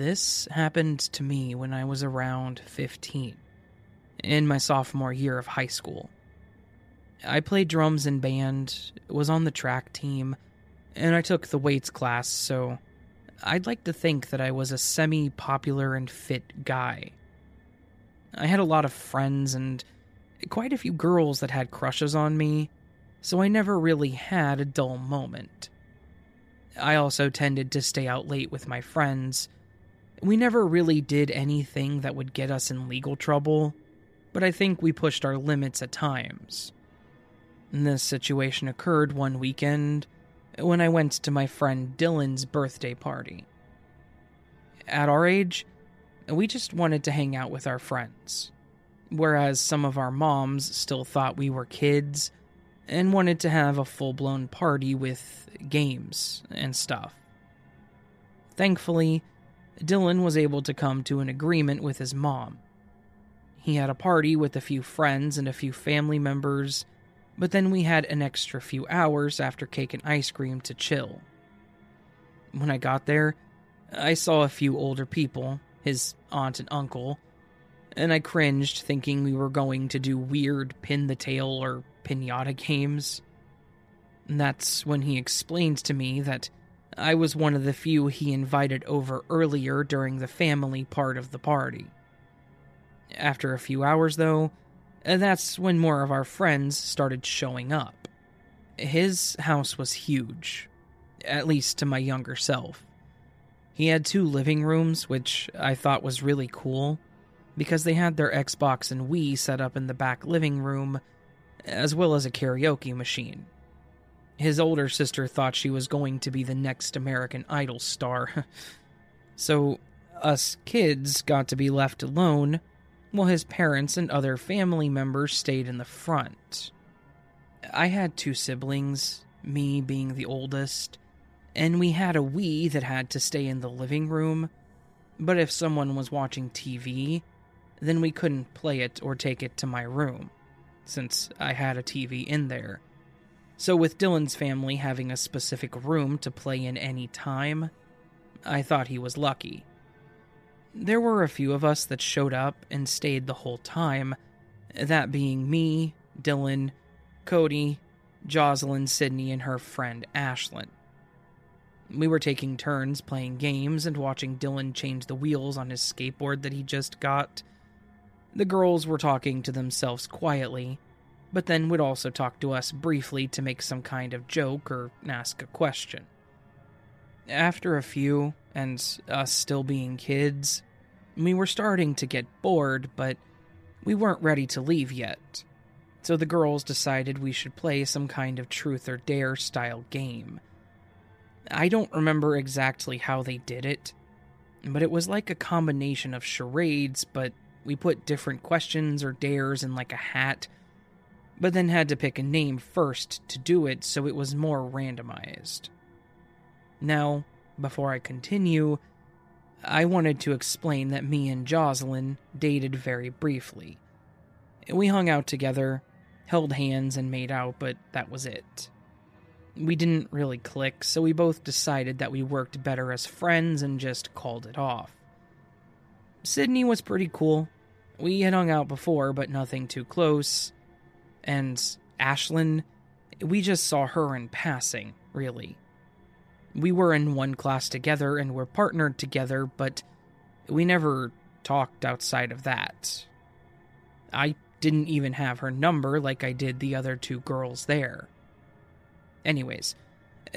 This happened to me when I was around 15, in my sophomore year of high school. I played drums in band, was on the track team, and I took the weights class, so I'd like to think that I was a semi popular and fit guy. I had a lot of friends and quite a few girls that had crushes on me, so I never really had a dull moment. I also tended to stay out late with my friends. We never really did anything that would get us in legal trouble, but I think we pushed our limits at times. This situation occurred one weekend when I went to my friend Dylan's birthday party. At our age, we just wanted to hang out with our friends, whereas some of our moms still thought we were kids and wanted to have a full blown party with games and stuff. Thankfully, Dylan was able to come to an agreement with his mom. He had a party with a few friends and a few family members, but then we had an extra few hours after cake and ice cream to chill. When I got there, I saw a few older people, his aunt and uncle, and I cringed thinking we were going to do weird pin the tail or pinata games. And that's when he explained to me that I was one of the few he invited over earlier during the family part of the party. After a few hours, though, that's when more of our friends started showing up. His house was huge, at least to my younger self. He had two living rooms, which I thought was really cool, because they had their Xbox and Wii set up in the back living room as well as a karaoke machine. His older sister thought she was going to be the next American Idol star. so, us kids got to be left alone while his parents and other family members stayed in the front. I had two siblings, me being the oldest, and we had a Wii that had to stay in the living room. But if someone was watching TV, then we couldn't play it or take it to my room since I had a TV in there. So, with Dylan's family having a specific room to play in any time, I thought he was lucky. There were a few of us that showed up and stayed the whole time, that being me, Dylan, Cody, Jocelyn, Sydney, and her friend Ashlyn. We were taking turns playing games and watching Dylan change the wheels on his skateboard that he just got the girls were talking to themselves quietly, but then would also talk to us briefly to make some kind of joke or ask a question. After a few, and us still being kids, we were starting to get bored, but we weren't ready to leave yet. So the girls decided we should play some kind of truth or dare style game. I don't remember exactly how they did it, but it was like a combination of charades, but we put different questions or dares in like a hat, but then had to pick a name first to do it so it was more randomized. Now, before I continue, I wanted to explain that me and Jocelyn dated very briefly. We hung out together, held hands, and made out, but that was it. We didn't really click, so we both decided that we worked better as friends and just called it off. Sydney was pretty cool. We had hung out before, but nothing too close. And Ashlyn, we just saw her in passing, really. We were in one class together and were partnered together, but we never talked outside of that. I didn't even have her number like I did the other two girls there. Anyways,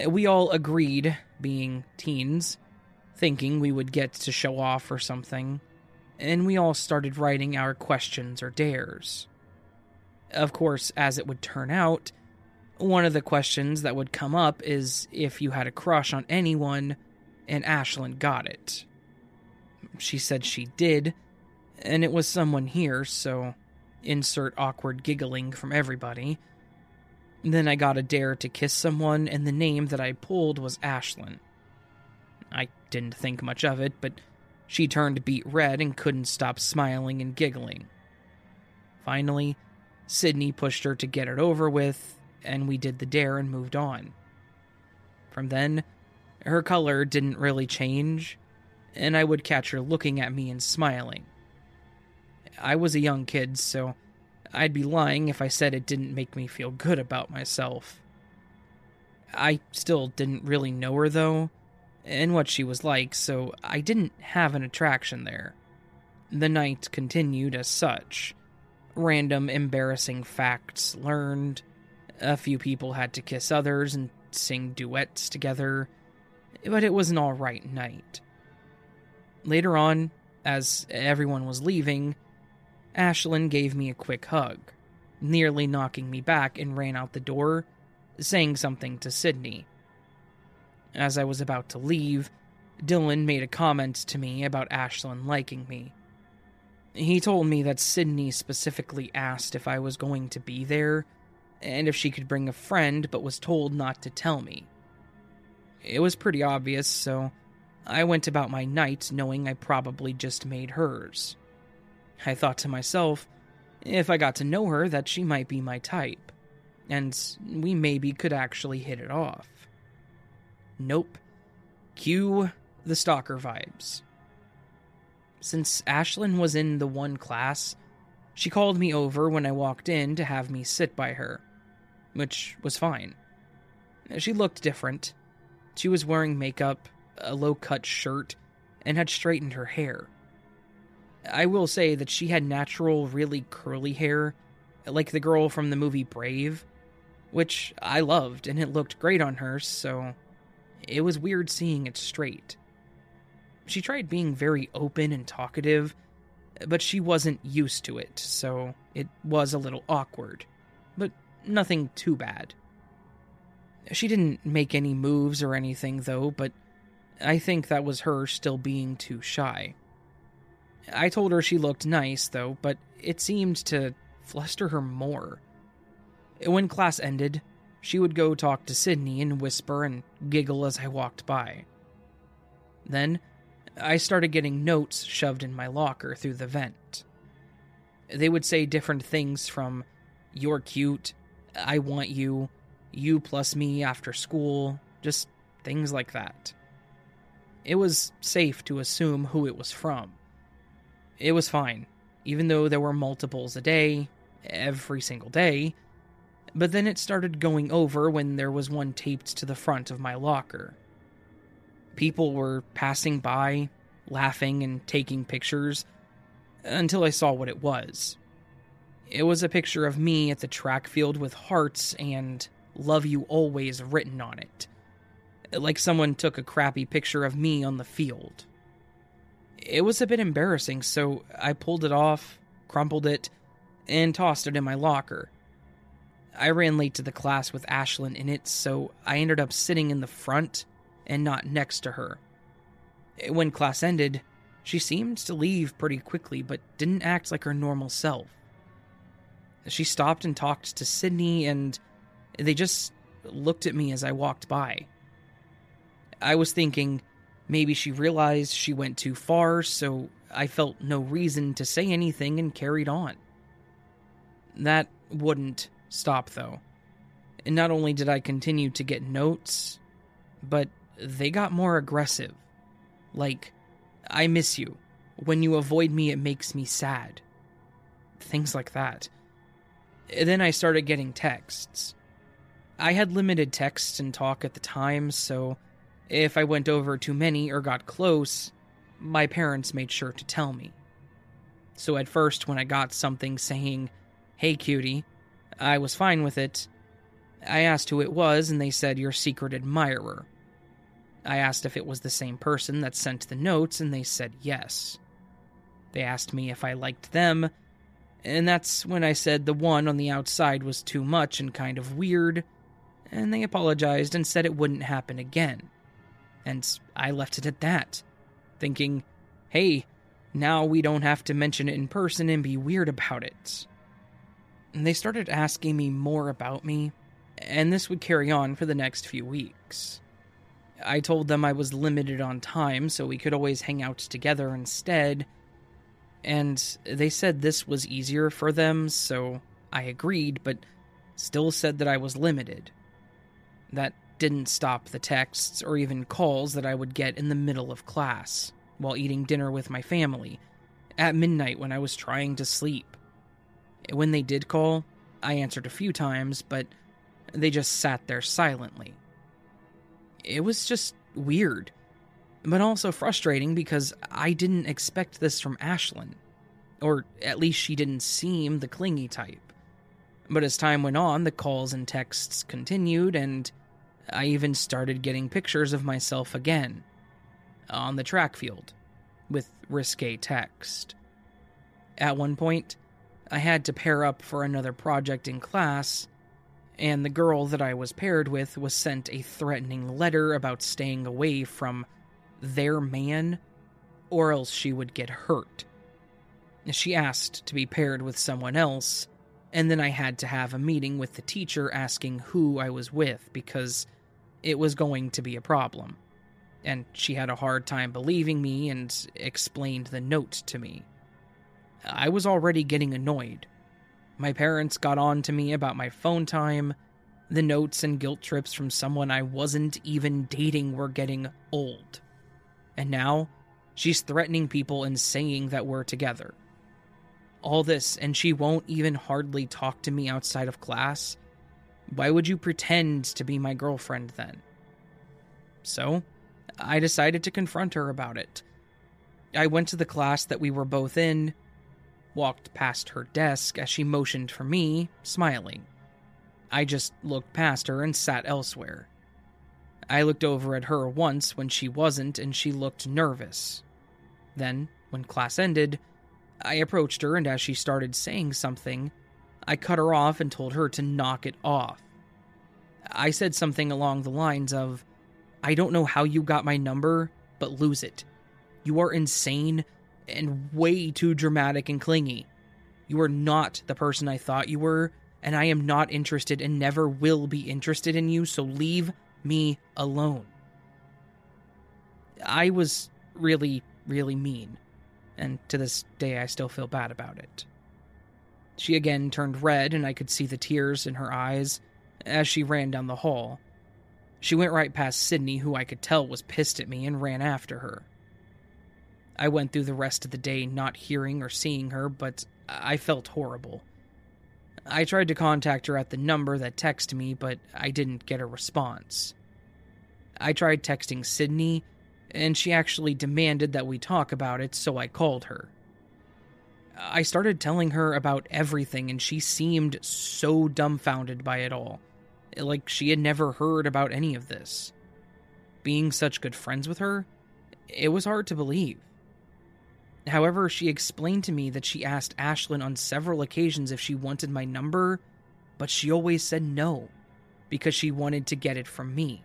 we all agreed, being teens, thinking we would get to show off or something, and we all started writing our questions or dares. Of course, as it would turn out, one of the questions that would come up is if you had a crush on anyone, and Ashlyn got it. She said she did, and it was someone here, so insert awkward giggling from everybody. Then I got a dare to kiss someone, and the name that I pulled was Ashlyn. I didn't think much of it, but she turned beet red and couldn't stop smiling and giggling. Finally, Sydney pushed her to get it over with, and we did the dare and moved on. From then, her color didn't really change, and I would catch her looking at me and smiling. I was a young kid, so I'd be lying if I said it didn't make me feel good about myself. I still didn't really know her, though, and what she was like, so I didn't have an attraction there. The night continued as such. Random embarrassing facts learned. A few people had to kiss others and sing duets together, but it was an alright night. Later on, as everyone was leaving, Ashlyn gave me a quick hug, nearly knocking me back and ran out the door, saying something to Sydney. As I was about to leave, Dylan made a comment to me about Ashlyn liking me. He told me that Sydney specifically asked if I was going to be there and if she could bring a friend, but was told not to tell me. It was pretty obvious, so I went about my night knowing I probably just made hers. I thought to myself, if I got to know her, that she might be my type, and we maybe could actually hit it off. Nope. Cue the stalker vibes. Since Ashlyn was in the one class, she called me over when I walked in to have me sit by her, which was fine. She looked different. She was wearing makeup, a low cut shirt, and had straightened her hair. I will say that she had natural, really curly hair, like the girl from the movie Brave, which I loved and it looked great on her, so it was weird seeing it straight. She tried being very open and talkative, but she wasn't used to it, so it was a little awkward, but nothing too bad. She didn't make any moves or anything, though, but I think that was her still being too shy. I told her she looked nice, though, but it seemed to fluster her more. When class ended, she would go talk to Sydney and whisper and giggle as I walked by. Then, I started getting notes shoved in my locker through the vent. They would say different things from, You're cute, I want you, you plus me after school, just things like that. It was safe to assume who it was from. It was fine, even though there were multiples a day, every single day. But then it started going over when there was one taped to the front of my locker. People were passing by, laughing and taking pictures, until I saw what it was. It was a picture of me at the track field with hearts and Love You Always written on it. Like someone took a crappy picture of me on the field. It was a bit embarrassing, so I pulled it off, crumpled it, and tossed it in my locker. I ran late to the class with Ashlyn in it, so I ended up sitting in the front and not next to her. When class ended, she seemed to leave pretty quickly, but didn't act like her normal self. She stopped and talked to Sydney, and they just looked at me as I walked by. I was thinking, Maybe she realized she went too far, so I felt no reason to say anything and carried on. That wouldn't stop, though. And not only did I continue to get notes, but they got more aggressive. Like, I miss you. When you avoid me, it makes me sad. Things like that. Then I started getting texts. I had limited text and talk at the time, so if I went over too many or got close, my parents made sure to tell me. So at first, when I got something saying, Hey cutie, I was fine with it. I asked who it was, and they said, Your secret admirer. I asked if it was the same person that sent the notes, and they said yes. They asked me if I liked them, and that's when I said the one on the outside was too much and kind of weird, and they apologized and said it wouldn't happen again. And I left it at that, thinking, hey, now we don't have to mention it in person and be weird about it. And they started asking me more about me, and this would carry on for the next few weeks. I told them I was limited on time, so we could always hang out together instead. And they said this was easier for them, so I agreed, but still said that I was limited. That didn't stop the texts or even calls that I would get in the middle of class, while eating dinner with my family, at midnight when I was trying to sleep. When they did call, I answered a few times, but they just sat there silently. It was just weird, but also frustrating because I didn't expect this from Ashlyn. Or at least she didn't seem the clingy type. But as time went on, the calls and texts continued, and I even started getting pictures of myself again on the track field with risque text. At one point, I had to pair up for another project in class, and the girl that I was paired with was sent a threatening letter about staying away from their man, or else she would get hurt. She asked to be paired with someone else, and then I had to have a meeting with the teacher asking who I was with because it was going to be a problem. And she had a hard time believing me and explained the note to me. I was already getting annoyed. My parents got on to me about my phone time. The notes and guilt trips from someone I wasn't even dating were getting old. And now, she's threatening people and saying that we're together. All this, and she won't even hardly talk to me outside of class. Why would you pretend to be my girlfriend then? So, I decided to confront her about it. I went to the class that we were both in, walked past her desk as she motioned for me, smiling. I just looked past her and sat elsewhere. I looked over at her once when she wasn't, and she looked nervous. Then, when class ended, I approached her, and as she started saying something, I cut her off and told her to knock it off. I said something along the lines of, I don't know how you got my number, but lose it. You are insane and way too dramatic and clingy. You are not the person I thought you were, and I am not interested and never will be interested in you, so leave me alone. I was really, really mean, and to this day I still feel bad about it. She again turned red, and I could see the tears in her eyes as she ran down the hall. She went right past Sydney, who I could tell was pissed at me, and ran after her. I went through the rest of the day not hearing or seeing her, but I felt horrible. I tried to contact her at the number that texted me, but I didn't get a response. I tried texting Sydney, and she actually demanded that we talk about it, so I called her. I started telling her about everything, and she seemed so dumbfounded by it all, like she had never heard about any of this. Being such good friends with her, it was hard to believe. However, she explained to me that she asked Ashlyn on several occasions if she wanted my number, but she always said no, because she wanted to get it from me.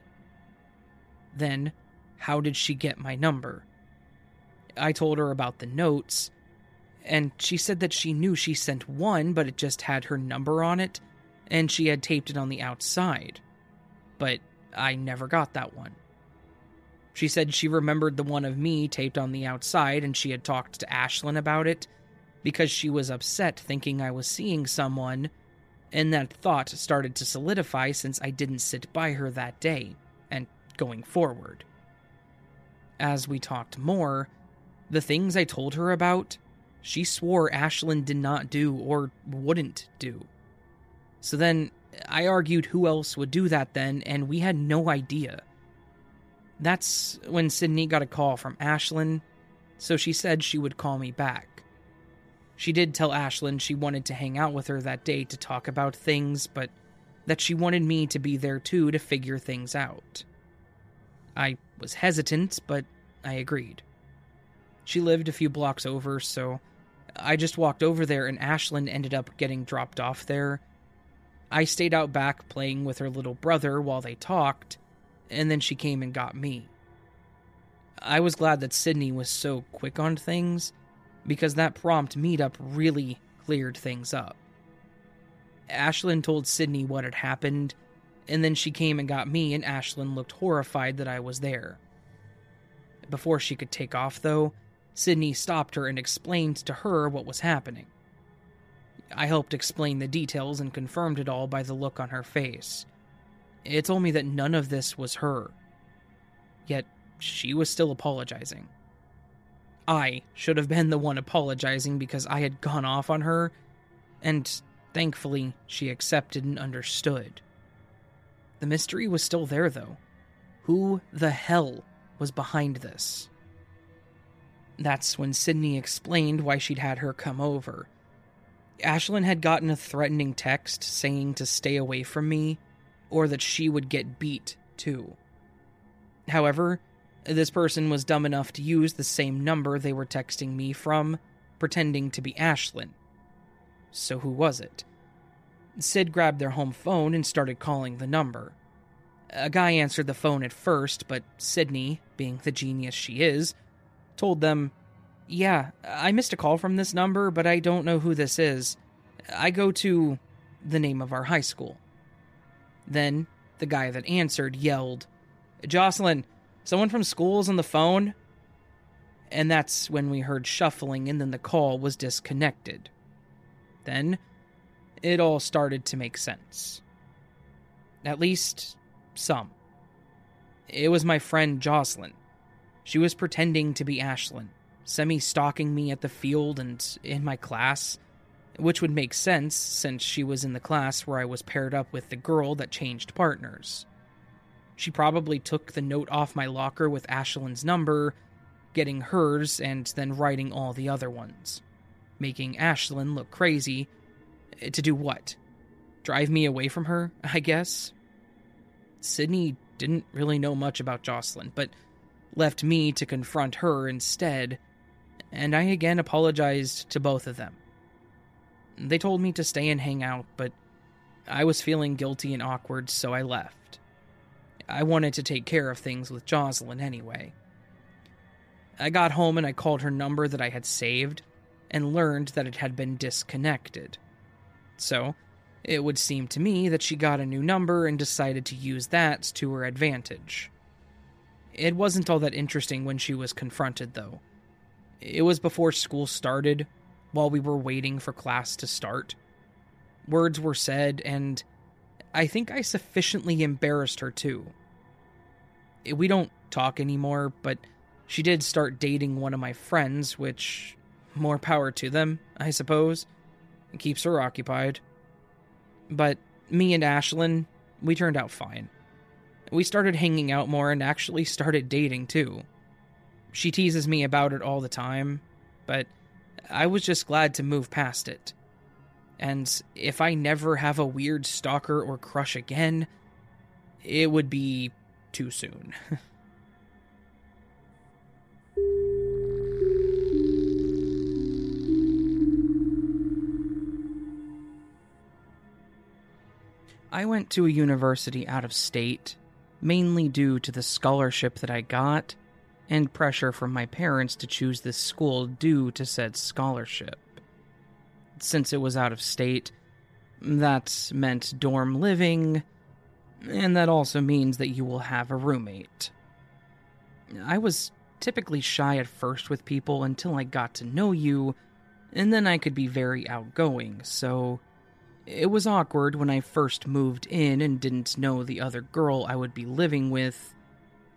Then, how did she get my number? I told her about the notes, and she said that she knew she sent one, but it just had her number on it, and she had taped it on the outside. But I never got that one. She said she remembered the one of me taped on the outside and she had talked to Ashlyn about it because she was upset thinking I was seeing someone, and that thought started to solidify since I didn't sit by her that day and going forward. As we talked more, the things I told her about, she swore Ashlyn did not do or wouldn't do. So then I argued who else would do that then, and we had no idea. That's when Sydney got a call from Ashlyn, so she said she would call me back. She did tell Ashlyn she wanted to hang out with her that day to talk about things, but that she wanted me to be there too to figure things out. I was hesitant, but I agreed. She lived a few blocks over, so I just walked over there and Ashlyn ended up getting dropped off there. I stayed out back playing with her little brother while they talked, and then she came and got me. I was glad that Sydney was so quick on things because that prompt meetup really cleared things up. Ashlyn told Sydney what had happened, and then she came and got me, and Ashlyn looked horrified that I was there. Before she could take off, though, Sydney stopped her and explained to her what was happening. I helped explain the details and confirmed it all by the look on her face. It told me that none of this was her. Yet she was still apologizing. I should have been the one apologizing because I had gone off on her, and thankfully she accepted and understood. The mystery was still there, though. Who the hell was behind this? That's when Sydney explained why she'd had her come over. Ashlyn had gotten a threatening text saying to stay away from me, or that she would get beat, too. However, this person was dumb enough to use the same number they were texting me from, pretending to be Ashlyn. So who was it? Sid grabbed their home phone and started calling the number. A guy answered the phone at first, but Sydney, being the genius she is, told them, Yeah, I missed a call from this number, but I don't know who this is. I go to the name of our high school. Then the guy that answered yelled, Jocelyn, someone from school's on the phone? And that's when we heard shuffling, and then the call was disconnected. Then it all started to make sense. At least, some. It was my friend Jocelyn. She was pretending to be Ashlyn, semi stalking me at the field and in my class, which would make sense since she was in the class where I was paired up with the girl that changed partners. She probably took the note off my locker with Ashlyn's number, getting hers, and then writing all the other ones, making Ashlyn look crazy. Eh, to do what? Drive me away from her, I guess? Sydney didn't really know much about Jocelyn, but left me to confront her instead, and I again apologized to both of them. They told me to stay and hang out, but I was feeling guilty and awkward, so I left. I wanted to take care of things with Jocelyn anyway. I got home and I called her number that I had saved and learned that it had been disconnected. So, it would seem to me that she got a new number and decided to use that to her advantage. It wasn't all that interesting when she was confronted, though. It was before school started, while we were waiting for class to start. Words were said, and I think I sufficiently embarrassed her too. We don't talk anymore, but she did start dating one of my friends, which, more power to them, I suppose. It keeps her occupied. But me and Ashlyn, we turned out fine. We started hanging out more and actually started dating too. She teases me about it all the time, but I was just glad to move past it. And if I never have a weird stalker or crush again, it would be too soon. I went to a university out of state mainly due to the scholarship that I got and pressure from my parents to choose this school due to said scholarship. Since it was out of state, that meant dorm living, and that also means that you will have a roommate. I was typically shy at first with people until I got to know you, and then I could be very outgoing, so it was awkward when I first moved in and didn't know the other girl I would be living with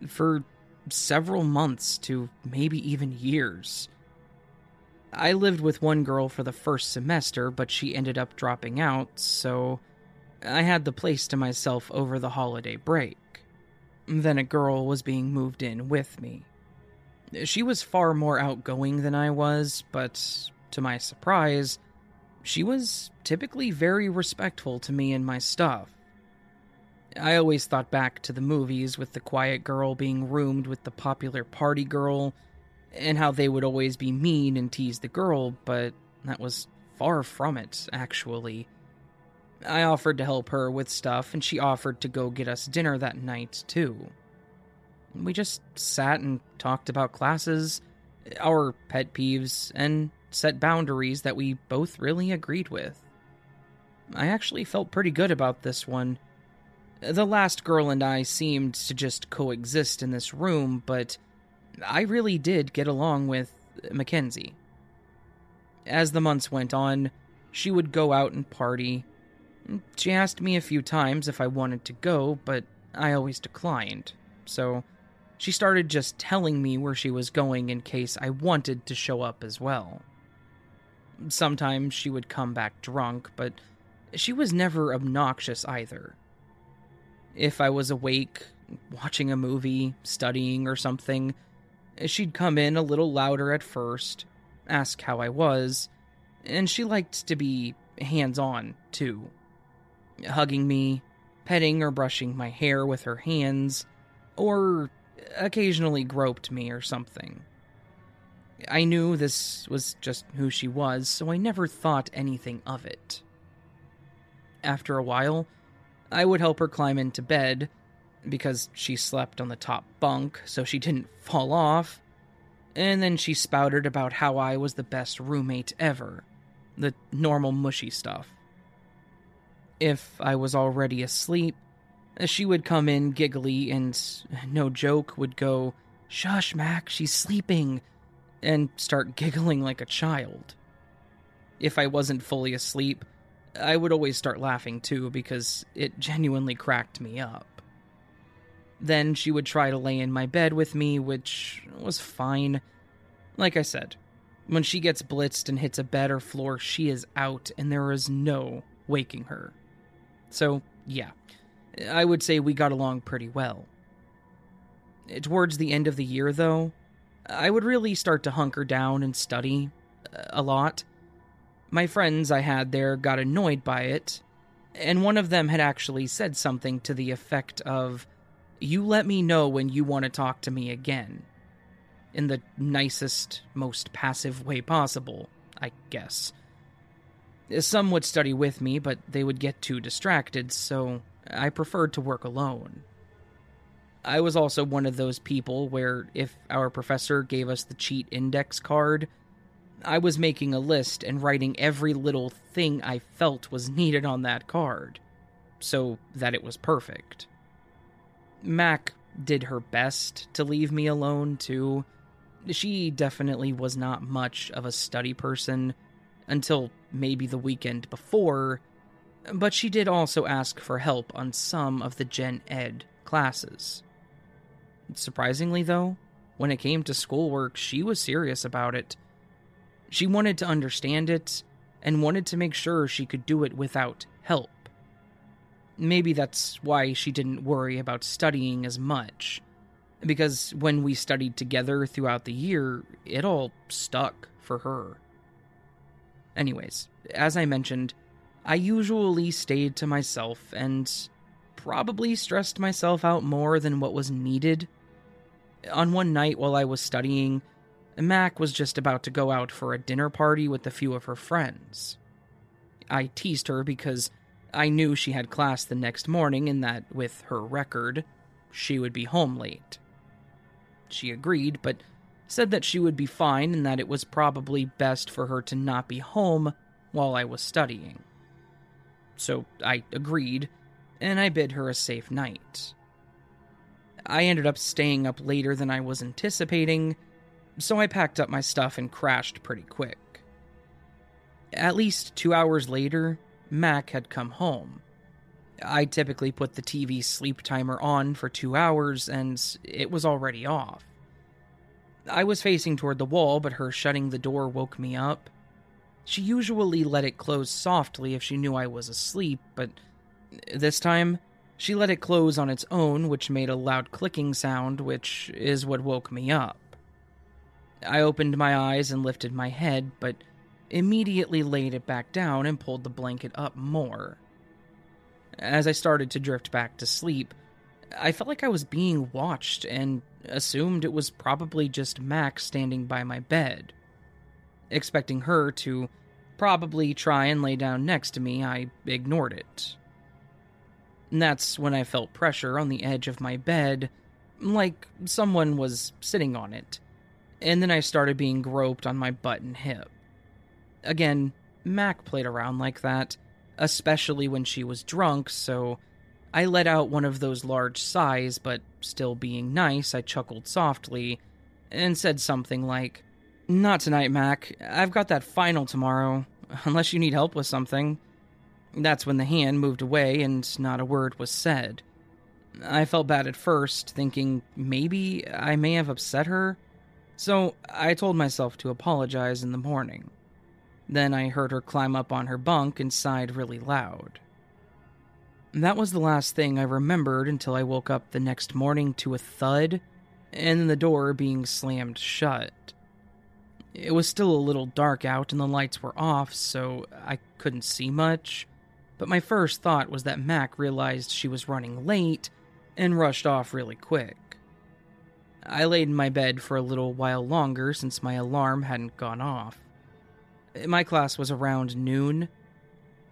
for several months to maybe even years. I lived with one girl for the first semester, but she ended up dropping out, so I had the place to myself over the holiday break. Then a girl was being moved in with me. She was far more outgoing than I was, but to my surprise, she was typically very respectful to me and my stuff. I always thought back to the movies with the quiet girl being roomed with the popular party girl, and how they would always be mean and tease the girl, but that was far from it, actually. I offered to help her with stuff, and she offered to go get us dinner that night, too. We just sat and talked about classes, our pet peeves, and set boundaries that we both really agreed with. I actually felt pretty good about this one. The last girl and I seemed to just coexist in this room, but I really did get along with Mackenzie. As the months went on, she would go out and party. She asked me a few times if I wanted to go, but I always declined, so she started just telling me where she was going in case I wanted to show up as well. Sometimes she would come back drunk, but she was never obnoxious either. If I was awake, watching a movie, studying, or something, she'd come in a little louder at first, ask how I was, and she liked to be hands on, too. Hugging me, petting or brushing my hair with her hands, or occasionally groped me or something. I knew this was just who she was, so I never thought anything of it. After a while, I would help her climb into bed because she slept on the top bunk so she didn't fall off, and then she spouted about how I was the best roommate ever. The normal mushy stuff. If I was already asleep, she would come in giggly and, no joke, would go, Shush, Mac, she's sleeping, and start giggling like a child. If I wasn't fully asleep, I would always start laughing too because it genuinely cracked me up. Then she would try to lay in my bed with me, which was fine. Like I said, when she gets blitzed and hits a bed or floor, she is out and there is no waking her. So, yeah, I would say we got along pretty well. Towards the end of the year, though, I would really start to hunker down and study uh, a lot. My friends I had there got annoyed by it, and one of them had actually said something to the effect of, You let me know when you want to talk to me again. In the nicest, most passive way possible, I guess. Some would study with me, but they would get too distracted, so I preferred to work alone. I was also one of those people where if our professor gave us the cheat index card, I was making a list and writing every little thing I felt was needed on that card, so that it was perfect. Mac did her best to leave me alone, too. She definitely was not much of a study person until maybe the weekend before, but she did also ask for help on some of the Gen Ed classes. Surprisingly, though, when it came to schoolwork, she was serious about it. She wanted to understand it and wanted to make sure she could do it without help. Maybe that's why she didn't worry about studying as much. Because when we studied together throughout the year, it all stuck for her. Anyways, as I mentioned, I usually stayed to myself and probably stressed myself out more than what was needed. On one night while I was studying, Mac was just about to go out for a dinner party with a few of her friends. I teased her because I knew she had class the next morning and that, with her record, she would be home late. She agreed, but said that she would be fine and that it was probably best for her to not be home while I was studying so I agreed, and I bid her a safe night. I ended up staying up later than I was anticipating, so I packed up my stuff and crashed pretty quick. At least two hours later, Mac had come home. I typically put the TV sleep timer on for two hours, and it was already off. I was facing toward the wall, but her shutting the door woke me up. She usually let it close softly if she knew I was asleep, but this time, she let it close on its own, which made a loud clicking sound, which is what woke me up. I opened my eyes and lifted my head, but immediately laid it back down and pulled the blanket up more. As I started to drift back to sleep, I felt like I was being watched and assumed it was probably just Max standing by my bed. Expecting her to probably try and lay down next to me, I ignored it. That's when I felt pressure on the edge of my bed, like someone was sitting on it. And then I started being groped on my butt and hip. Again, Mac played around like that, especially when she was drunk, so I let out one of those large sighs, but still being nice, I chuckled softly and said something like, not tonight, Mac. I've got that final tomorrow, unless you need help with something. That's when the hand moved away and not a word was said. I felt bad at first, thinking maybe I may have upset her, so I told myself to apologize in the morning. Then I heard her climb up on her bunk and sighed really loud. That was the last thing I remembered until I woke up the next morning to a thud and the door being slammed shut. It was still a little dark out and the lights were off, so I couldn't see much. But my first thought was that Mac realized she was running late and rushed off really quick. I laid in my bed for a little while longer since my alarm hadn't gone off. My class was around noon,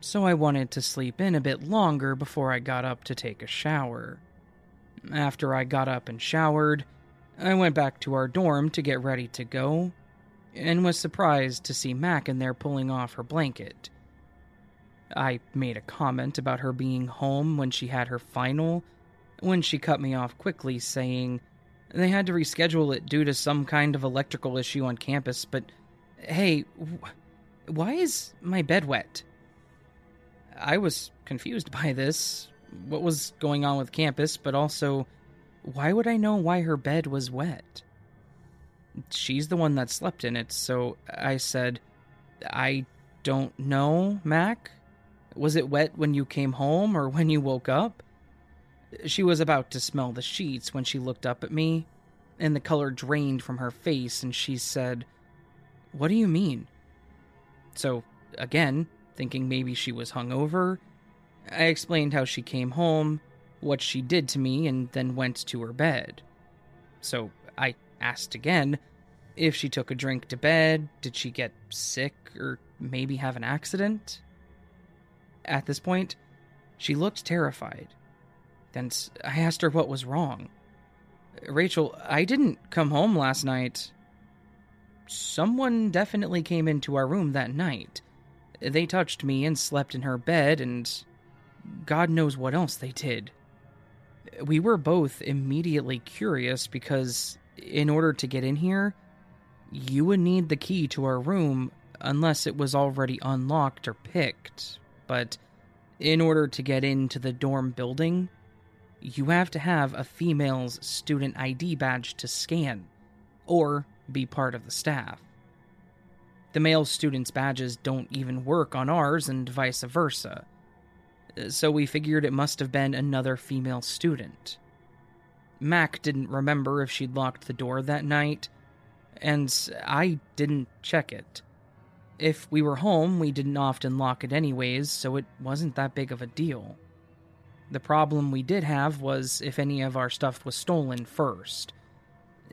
so I wanted to sleep in a bit longer before I got up to take a shower. After I got up and showered, I went back to our dorm to get ready to go, and was surprised to see Mac in there pulling off her blanket. I made a comment about her being home when she had her final, when she cut me off quickly, saying they had to reschedule it due to some kind of electrical issue on campus, but hey, wh- why is my bed wet? I was confused by this, what was going on with campus, but also, why would I know why her bed was wet? She's the one that slept in it, so I said, I don't know, Mac. Was it wet when you came home or when you woke up? She was about to smell the sheets when she looked up at me, and the color drained from her face, and she said, What do you mean? So, again, thinking maybe she was hungover, I explained how she came home, what she did to me, and then went to her bed. So, I asked again if she took a drink to bed, did she get sick, or maybe have an accident? At this point, she looked terrified. Then I asked her what was wrong. Rachel, I didn't come home last night. Someone definitely came into our room that night. They touched me and slept in her bed, and God knows what else they did. We were both immediately curious because, in order to get in here, you would need the key to our room unless it was already unlocked or picked. But in order to get into the dorm building, you have to have a female's student ID badge to scan, or be part of the staff. The male students' badges don't even work on ours, and vice versa. Uh, so we figured it must have been another female student. Mac didn't remember if she'd locked the door that night, and I didn't check it. If we were home, we didn't often lock it anyways, so it wasn't that big of a deal. The problem we did have was if any of our stuff was stolen first.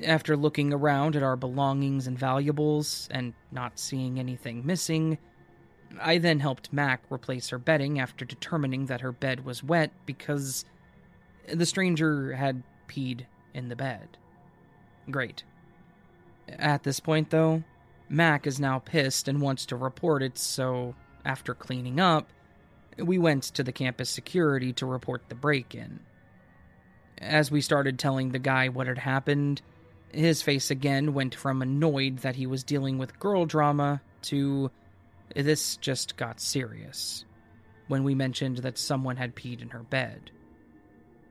After looking around at our belongings and valuables and not seeing anything missing, I then helped Mac replace her bedding after determining that her bed was wet because the stranger had peed in the bed. Great. At this point, though, Mac is now pissed and wants to report it, so after cleaning up, we went to the campus security to report the break in. As we started telling the guy what had happened, his face again went from annoyed that he was dealing with girl drama to this just got serious when we mentioned that someone had peed in her bed.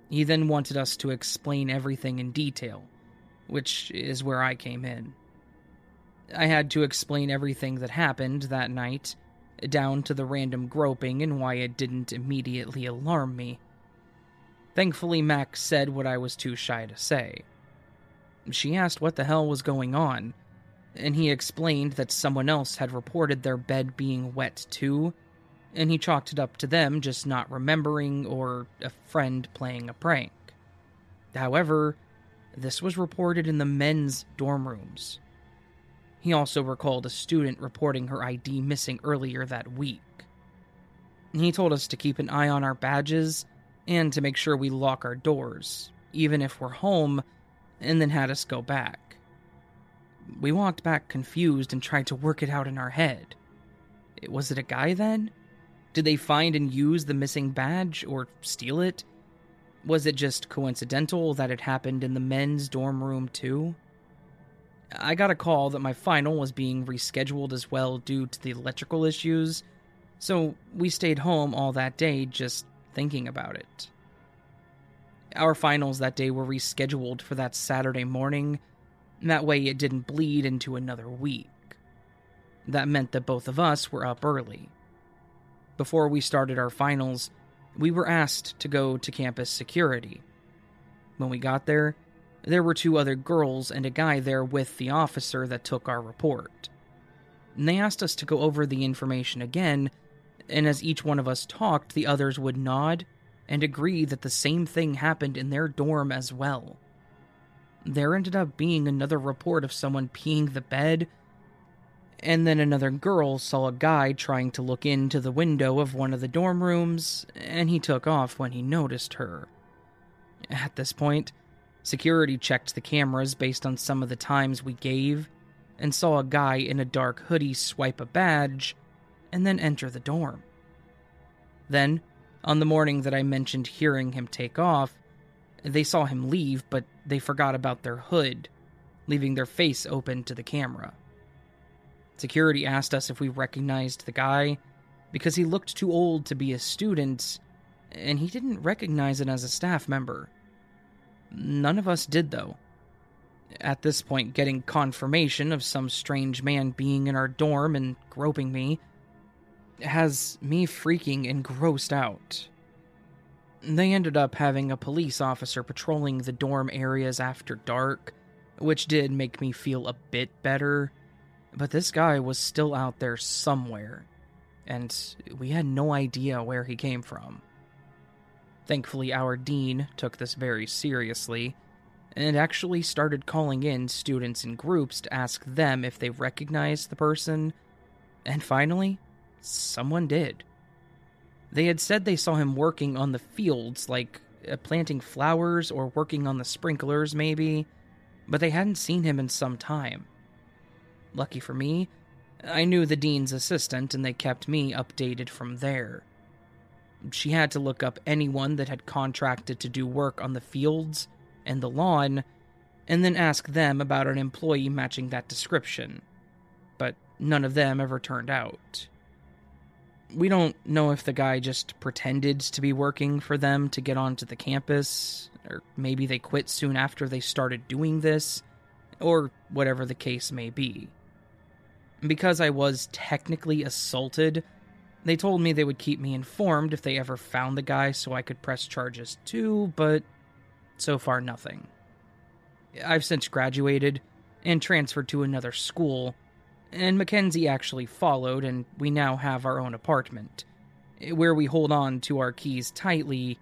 He then wanted us to explain everything in detail, which is where I came in. I had to explain everything that happened that night down to the random groping and why it didn't immediately alarm me. Thankfully, Max said what I was too shy to say. She asked what the hell was going on, and he explained that someone else had reported their bed being wet too, and he chalked it up to them just not remembering or a friend playing a prank. However, this was reported in the men's dorm rooms. He also recalled a student reporting her ID missing earlier that week. He told us to keep an eye on our badges and to make sure we lock our doors, even if we're home, and then had us go back. We walked back confused and tried to work it out in our head. Eh, was it a guy then? Did they find and use the missing badge or steal it? Was it just coincidental that it happened in the men's dorm room too? I got a call that my final was being rescheduled as well due to the electrical issues, so we stayed home all that day just thinking about it. Our finals that day were rescheduled for that Saturday morning. That way, it didn't bleed into another week. That meant that both of us were up early. Before we started our finals, we were asked to go to campus security. When we got there, there were two other girls and a guy there with the officer that took our report. And they asked us to go over the information again, and as each one of us talked, the others would nod and agree that the same thing happened in their dorm as well. There ended up being another report of someone peeing the bed, and then another girl saw a guy trying to look into the window of one of the dorm rooms, and he took off when he noticed her. At this point, security checked the cameras based on some of the times we gave and saw a guy in a dark hoodie swipe a badge and then enter the dorm. Then, on the morning that I mentioned hearing him take off, they saw him leave, but they forgot about their hood, leaving their face open to the camera. Security asked us if we recognized the guy because he looked too old to be a student, and he didn't recognize it as a staff member. None of us did, though. At this point, getting confirmation of some strange man being in our dorm and groping me has me freaking and grossed out. They ended up having a police officer patrolling the dorm areas after dark, which did make me feel a bit better, but this guy was still out there somewhere, and we had no idea where he came from. Thankfully, our dean took this very seriously and actually started calling in students in groups to ask them if they recognized the person, and finally, someone did. They had said they saw him working on the fields, like uh, planting flowers or working on the sprinklers, maybe, but they hadn't seen him in some time. Lucky for me, I knew the dean's assistant and they kept me updated from there. She had to look up anyone that had contracted to do work on the fields and the lawn, and then ask them about an employee matching that description. But none of them ever turned out we don't know if the guy just pretended to be working for them to get onto the campus, or maybe they quit soon after they started doing this, or whatever the case may be. Because I was technically assaulted, they told me they would keep me informed if they ever found the guy so I could press charges too, but so far nothing. I've since graduated and transferred to another school and Mackenzie actually followed, and we now have our own apartment, where we hold on to our keys tightly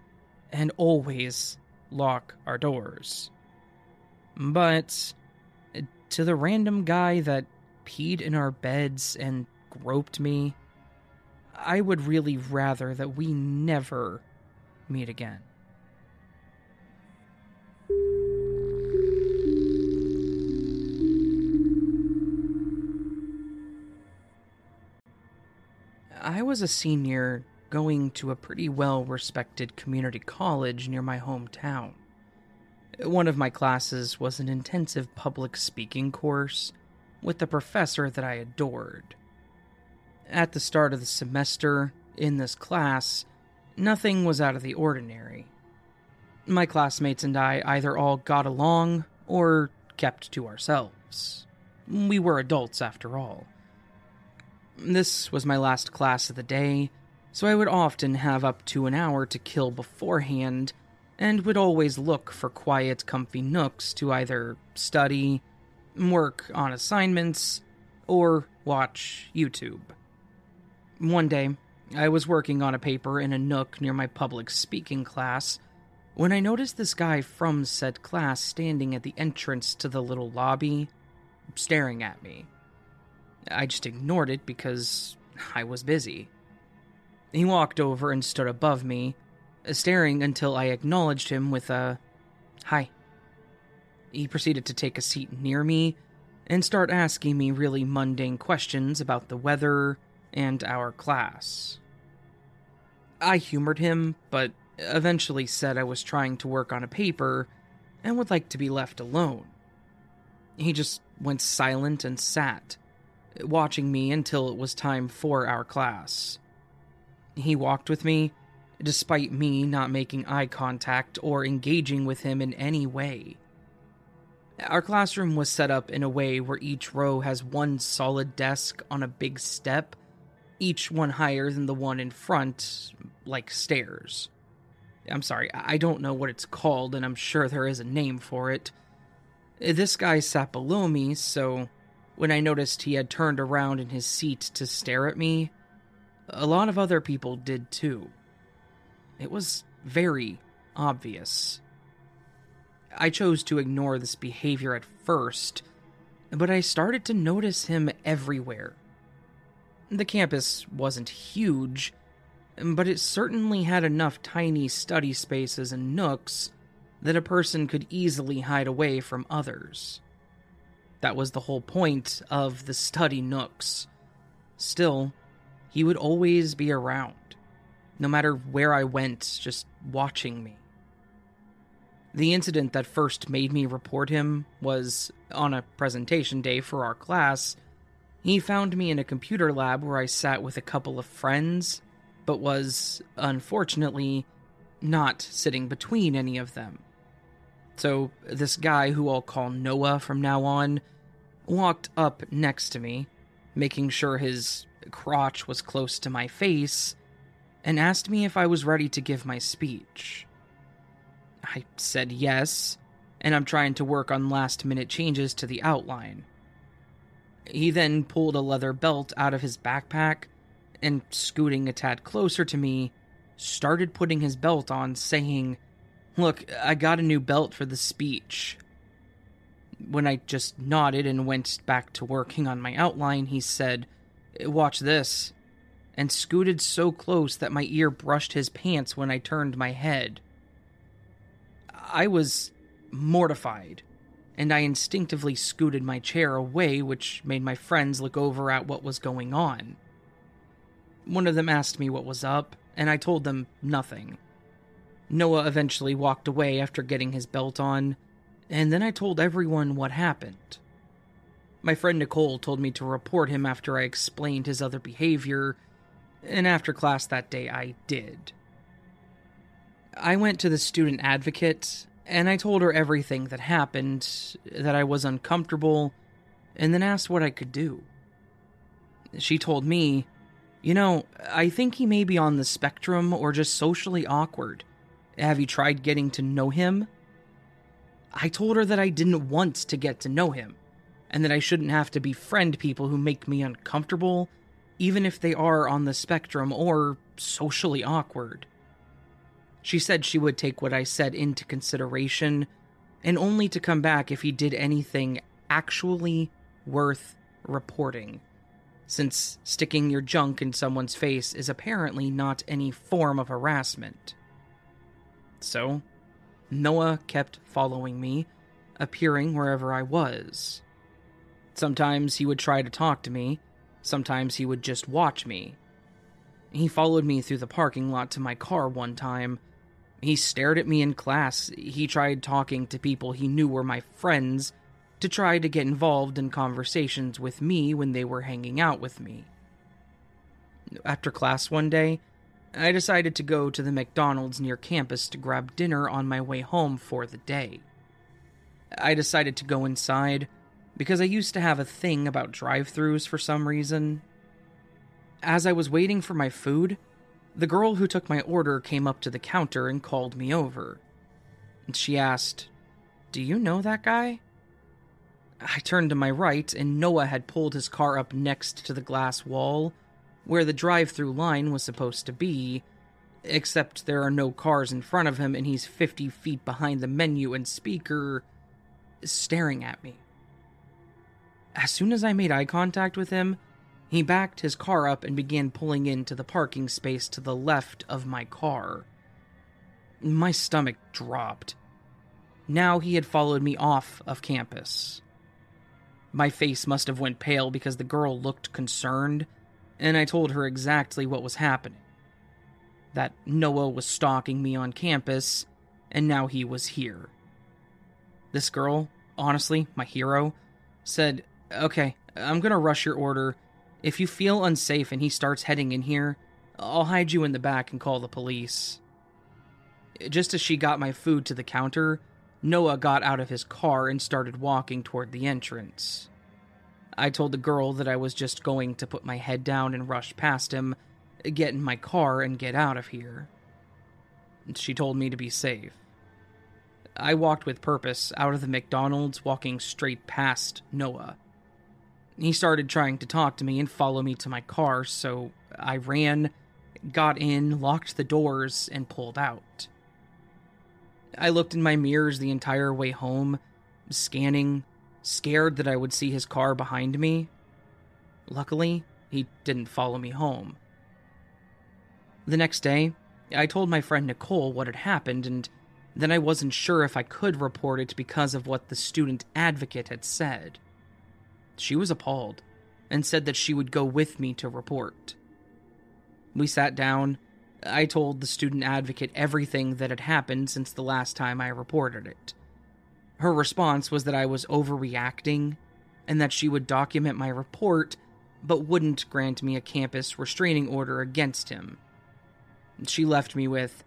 and always lock our doors. But to the random guy that peed in our beds and groped me, I would really rather that we never meet again. I was a senior going to a pretty well respected community college near my hometown. One of my classes was an intensive public speaking course with a professor that I adored. At the start of the semester, in this class, nothing was out of the ordinary. My classmates and I either all got along or kept to ourselves. We were adults after all. This was my last class of the day, so I would often have up to an hour to kill beforehand, and would always look for quiet, comfy nooks to either study, work on assignments, or watch YouTube. One day, I was working on a paper in a nook near my public speaking class when I noticed this guy from said class standing at the entrance to the little lobby, staring at me. I just ignored it because I was busy. He walked over and stood above me, staring until I acknowledged him with a hi. He proceeded to take a seat near me and start asking me really mundane questions about the weather and our class. I humored him, but eventually said I was trying to work on a paper and would like to be left alone. He just went silent and sat, watching me until it was time for our class. He walked with me, despite me not making eye contact or engaging with him in any way. Our classroom was set up in a way where each row has one solid desk on a big step, each one higher than the one in front, like stairs. I'm sorry, I don't know what it's called, and I'm sure there is a name for it. This guy sat below me, so when I noticed he had turned around in his seat to stare at me, a lot of other people did too. It was very obvious. I chose to ignore this behavior at first, but I started to notice him everywhere. The campus wasn't huge, but it certainly had enough tiny study spaces and nooks that a person could easily hide away from others. That was the whole point of the study nooks. Still, he would always be around, no matter where I went, just watching me. The incident that first made me report him was on a presentation day for our class. He found me in a computer lab where I sat with a couple of friends, but was, unfortunately, not sitting between any of them. So, this guy, who I'll call Noah from now on, walked up next to me, making sure his crotch was close to my face, and asked me if I was ready to give my speech. I said yes, and I'm trying to work on last minute changes to the outline. He then pulled a leather belt out of his backpack and, scooting a tad closer to me, started putting his belt on, saying, Look, I got a new belt for the speech. When I just nodded and went back to working on my outline, he said, Watch this, and scooted so close that my ear brushed his pants when I turned my head. I was mortified, and I instinctively scooted my chair away, which made my friends look over at what was going on. One of them asked me what was up, and I told them nothing. Noah eventually walked away after getting his belt on, and then I told everyone what happened. My friend Nicole told me to report him after I explained his other behavior, and after class that day I did. I went to the student advocate and I told her everything that happened, that I was uncomfortable, and then asked what I could do. She told me, You know, I think he may be on the spectrum or just socially awkward. Have you tried getting to know him? I told her that I didn't want to get to know him, and that I shouldn't have to befriend people who make me uncomfortable, even if they are on the spectrum or socially awkward. She said she would take what I said into consideration, and only to come back if he did anything actually worth reporting, since sticking your junk in someone's face is apparently not any form of harassment. So, Noah kept following me, appearing wherever I was. Sometimes he would try to talk to me, sometimes he would just watch me. He followed me through the parking lot to my car one time he stared at me in class. He tried talking to people he knew were my friends to try to get involved in conversations with me when they were hanging out with me. After class one day, I decided to go to the McDonald's near campus to grab dinner on my way home for the day. I decided to go inside because I used to have a thing about drive throughs for some reason. As I was waiting for my food, the girl who took my order came up to the counter and called me over. She asked, Do you know that guy? I turned to my right, and Noah had pulled his car up next to the glass wall, where the drive through line was supposed to be, except there are no cars in front of him, and he's 50 feet behind the menu and speaker, staring at me. As soon as I made eye contact with him, he backed his car up and began pulling into the parking space to the left of my car. My stomach dropped. Now he had followed me off of campus. My face must have went pale because the girl looked concerned, and I told her exactly what was happening. That Noah was stalking me on campus, and now he was here. This girl, honestly, my hero, said, Okay, I'm gonna rush your order if you feel unsafe and he starts heading in here, I'll hide you in the back and call the police. Just as she got my food to the counter, Noah got out of his car and started walking toward the entrance. I told the girl that I was just going to put my head down and rush past him, get in my car, and get out of here. She told me to be safe. I walked with purpose out of the McDonald's, walking straight past Noah. He started trying to talk to me and follow me to my car, so I ran, got in, locked the doors, and pulled out. I looked in my mirrors the entire way home, scanning, scared that I would see his car behind me. Luckily, he didn't follow me home. The next day, I told my friend Nicole what had happened, and then I wasn't sure if I could report it because of what the student advocate had said. She was appalled and said that she would go with me to report. We sat down. I told the student advocate everything that had happened since the last time I reported it. Her response was that I was overreacting and that she would document my report but wouldn't grant me a campus restraining order against him. She left me with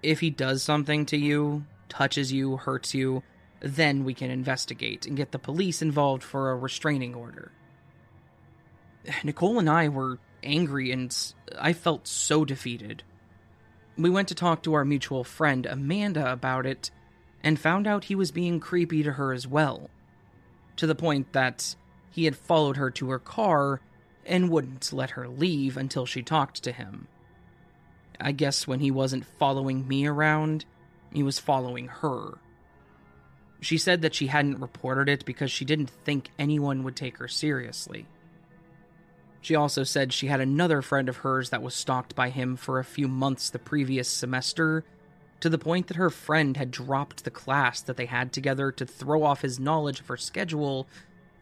if he does something to you, touches you, hurts you, then we can investigate and get the police involved for a restraining order. Nicole and I were angry and I felt so defeated. We went to talk to our mutual friend Amanda about it and found out he was being creepy to her as well, to the point that he had followed her to her car and wouldn't let her leave until she talked to him. I guess when he wasn't following me around, he was following her. She said that she hadn't reported it because she didn't think anyone would take her seriously. She also said she had another friend of hers that was stalked by him for a few months the previous semester, to the point that her friend had dropped the class that they had together to throw off his knowledge of her schedule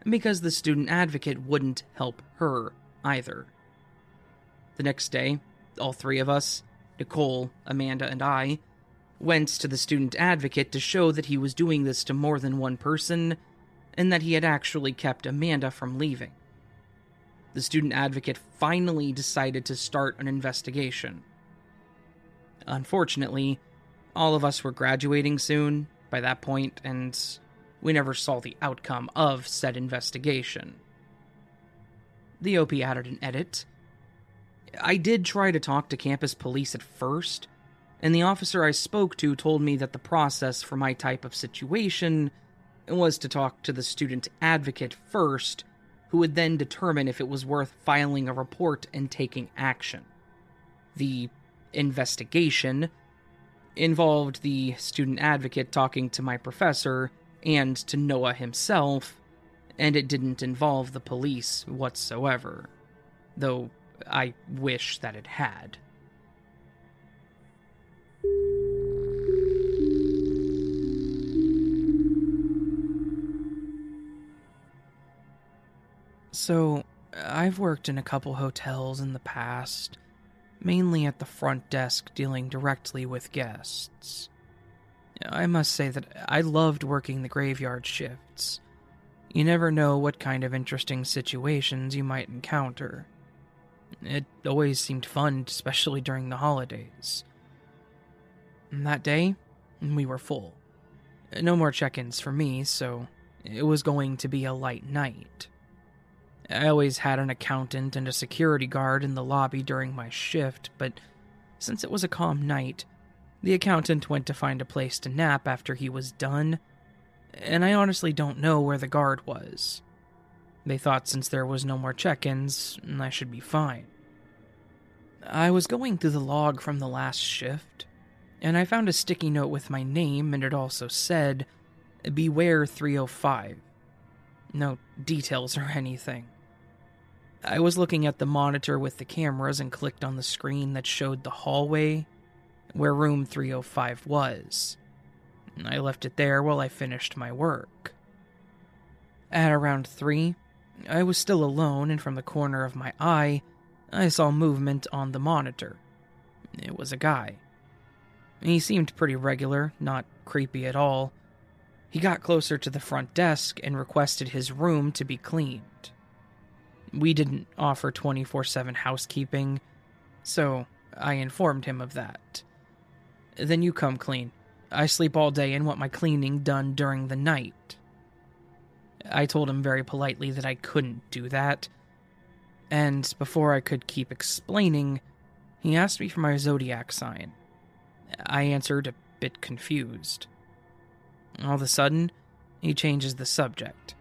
because the student advocate wouldn't help her either. The next day, all three of us, Nicole, Amanda, and I, went to the student advocate to show that he was doing this to more than one person and that he had actually kept Amanda from leaving. The student advocate finally decided to start an investigation. Unfortunately, all of us were graduating soon by that point, and we never saw the outcome of said investigation. The OP added an edit. I did try to talk to campus police at first, and the officer I spoke to told me that the process for my type of situation was to talk to the student advocate first, who would then determine if it was worth filing a report and taking action. The investigation involved the student advocate talking to my professor and to Noah himself, and it didn't involve the police whatsoever, though I wish that it had. So, I've worked in a couple hotels in the past, mainly at the front desk dealing directly with guests. I must say that I loved working the graveyard shifts. You never know what kind of interesting situations you might encounter. It always seemed fun, especially during the holidays. And that day, we were full. No more check ins for me, so it was going to be a light night. I always had an accountant and a security guard in the lobby during my shift, but since it was a calm night, the accountant went to find a place to nap after he was done, and I honestly don't know where the guard was. They thought since there was no more check ins, I should be fine. I was going through the log from the last shift, and I found a sticky note with my name, and it also said, Beware 305. No details or anything. I was looking at the monitor with the cameras and clicked on the screen that showed the hallway where room 305 was. I left it there while I finished my work. At around 3, I was still alone, and from the corner of my eye, I saw movement on the monitor. It was a guy. He seemed pretty regular, not creepy at all. He got closer to the front desk and requested his room to be cleaned. We didn't offer 24 7 housekeeping, So I informed him of that. Then you come clean. I sleep all day and want my cleaning done during the night. I told him very politely that I couldn't do that. And before I could keep explaining, he asked me for my zodiac sign. I answered, a bit confused. All of a sudden, he changes the subject.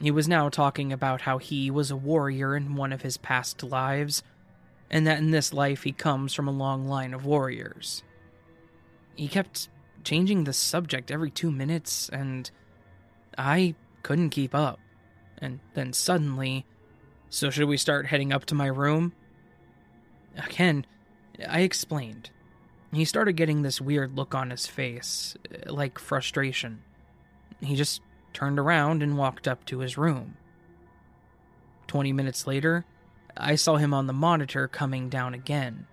He was now talking about how he was a warrior in one of his past lives, and that in this life he comes from a long line of warriors. He kept changing the subject every two minutes, and I couldn't keep up. And then suddenly, so should we start heading up to my room? Again, I explained. He started getting this weird look on his face, like frustration. He just turned around and walked up to his room. Twenty minutes later, I saw him on the monitor coming down again.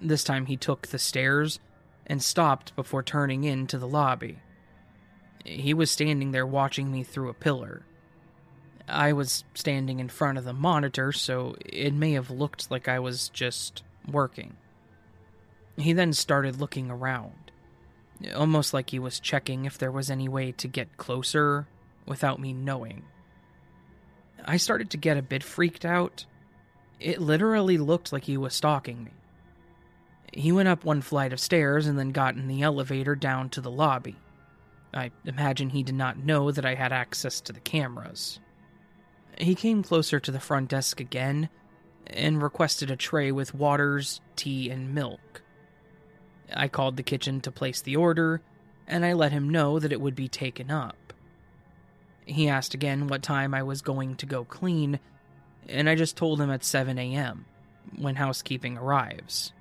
This time he took the stairs and stopped before turning into the lobby. He was standing there watching me through a pillar. I was standing in front of the monitor, so it may have looked like I was just working. He then started looking around, almost like he was checking if there was any way to get closer without me knowing. I started to get a bit freaked out. It literally looked like he was stalking me. He went up one flight of stairs and then got in the elevator down to the lobby. I imagine he did not know that I had access to the cameras. He came closer to the front desk again and requested a tray with waters, tea, and milk. I called the kitchen to place the order, and I let him know that it would be taken up. He asked again what time I was going to go clean, and I just told him at 7 a.m., when housekeeping arrives.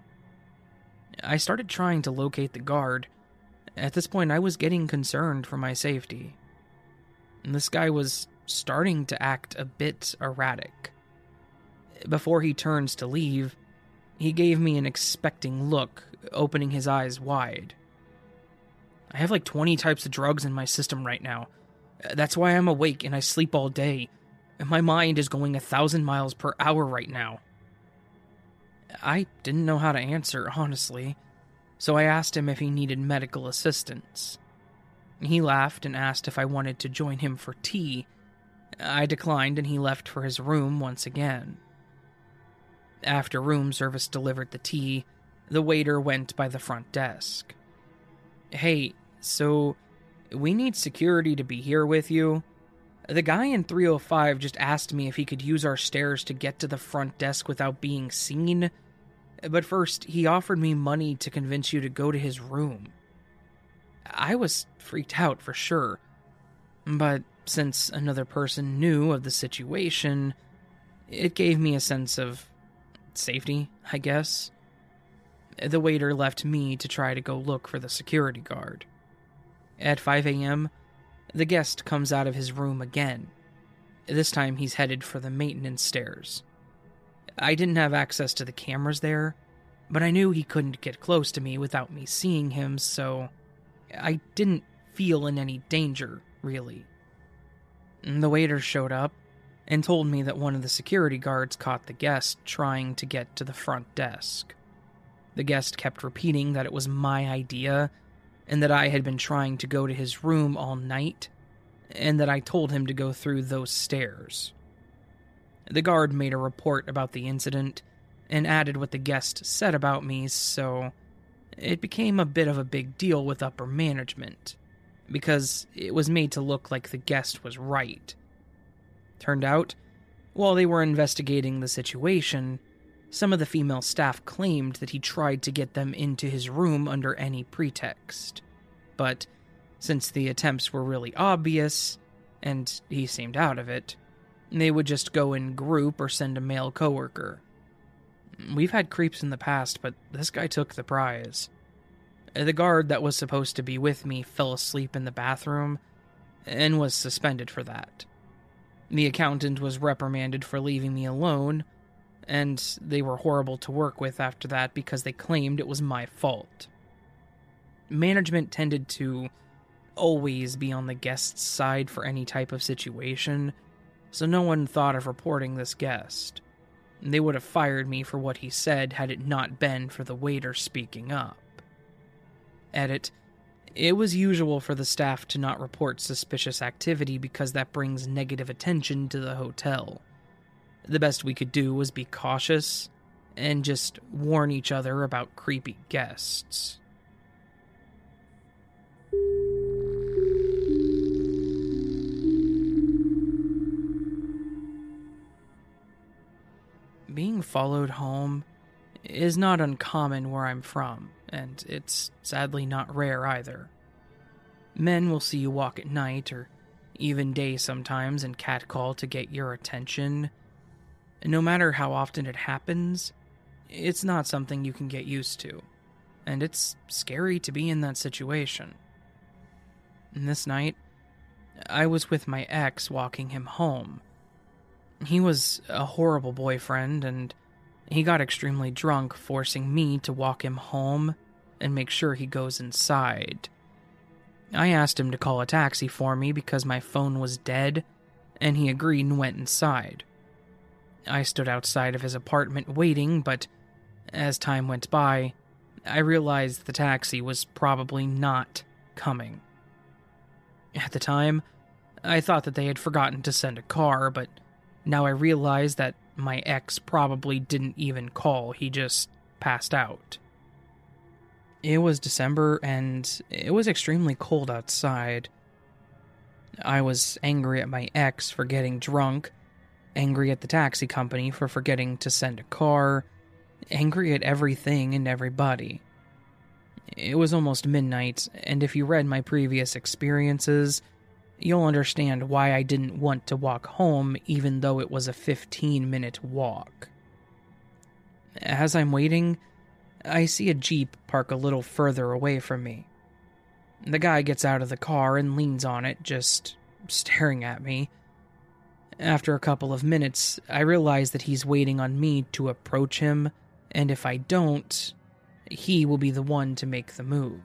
I started trying to locate the guard. At this point, I was getting concerned for my safety. And this guy was starting to act a bit erratic. Before he turns to leave, he gave me an expecting look, opening his eyes wide. I have like 20 types of drugs in my system right now. That's why I'm awake and I sleep all day. My mind is going a thousand miles per hour right now. I didn't know how to answer, honestly, so I asked him if he needed medical assistance. He laughed and asked if I wanted to join him for tea. I declined and he left for his room once again. After room service delivered the tea, the waiter went by the front desk. Hey, so we need security to be here with you. The guy in 305 just asked me if he could use our stairs to get to the front desk without being seen. But first, he offered me money to convince you to go to his room. I was freaked out for sure. But since another person knew of the situation, it gave me a sense of safety, I guess. The waiter left me to try to go look for the security guard. At 5 a.m., the guest comes out of his room again. This time he's headed for the maintenance stairs. I didn't have access to the cameras there, but I knew he couldn't get close to me without me seeing him, so I didn't feel in any danger, really. The waiter showed up and told me that one of the security guards caught the guest trying to get to the front desk. The guest kept repeating that it was my idea and that I had been trying to go to his room all night and that I told him to go through those stairs. The guard made a report about the incident and added what the guest said about me, so it became a bit of a big deal with upper management because it was made to look like the guest was right. Turned out, while they were investigating the situation, some of the female staff claimed that he tried to get them into his room under any pretext. But since the attempts were really obvious, and he seemed out of it, they would just go in group or send a male coworker. We've had creeps in the past, but this guy took the prize. The guard that was supposed to be with me fell asleep in the bathroom and was suspended for that. The accountant was reprimanded for leaving me alone, and they were horrible to work with after that because they claimed it was my fault. Management tended to always be on the guest's side for any type of situation, so no one thought of reporting this guest. They would have fired me for what he said had it not been for the waiter speaking up. Edit. It was usual for the staff to not report suspicious activity because that brings negative attention to the hotel. The best we could do was be cautious and just warn each other about creepy guests. Being followed home is not uncommon where I'm from, and it's sadly not rare either. Men will see you walk at night or even day sometimes and catcall to get your attention. And no matter how often it happens, it's not something you can get used to, and it's scary to be in that situation. And this night, I was with my ex walking him home. He was a horrible boyfriend, and he got extremely drunk, forcing me to walk him home and make sure he goes inside. I asked him to call a taxi for me because my phone was dead, and he agreed and went inside. I stood outside of his apartment waiting, but as time went by, I realized the taxi was probably not coming. At the time, I thought that they had forgotten to send a car, but now I realize that my ex probably didn't even call, he just passed out. It was December and it was extremely cold outside. I was angry at my ex for getting drunk, angry at the taxi company for forgetting to send a car, angry at everything and everybody. It was almost midnight, and if you read my previous experiences, you'll understand why I didn't want to walk home even though it was a 15 minute walk. As I'm waiting, I see a Jeep park a little further away from me. The guy gets out of the car and leans on it, just staring at me. After a couple of minutes, I realize that he's waiting on me to approach him, and if I don't, he will be the one to make the move.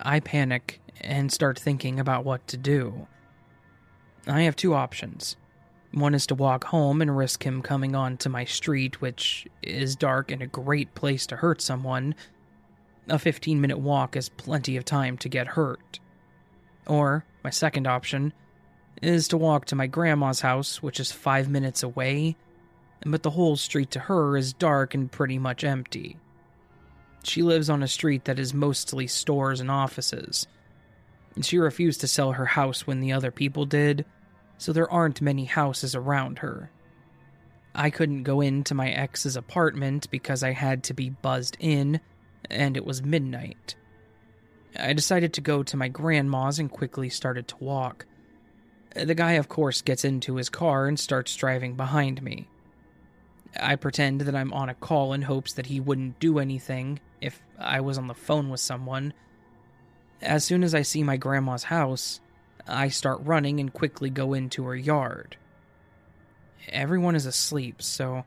I panic and start thinking about what to do. I have two options. One is to walk home and risk him coming onto my street, which is dark and a great place to hurt someone. A 15 minute walk is plenty of time to get hurt. Or, my second option, is to walk to my grandma's house, which is five minutes away, but the whole street to her is dark and pretty much empty. She lives on a street that is mostly stores and offices. She refused to sell her house when the other people did, so there aren't many houses around her. I couldn't go into my ex's apartment because I had to be buzzed in, and it was midnight. I decided to go to my grandma's and quickly started to walk. The guy, of course, gets into his car and starts driving behind me. I pretend that I'm on a call in hopes that he wouldn't do anything if I was on the phone with someone. As soon as I see my grandma's house, I start running and quickly go into her yard. Everyone is asleep, so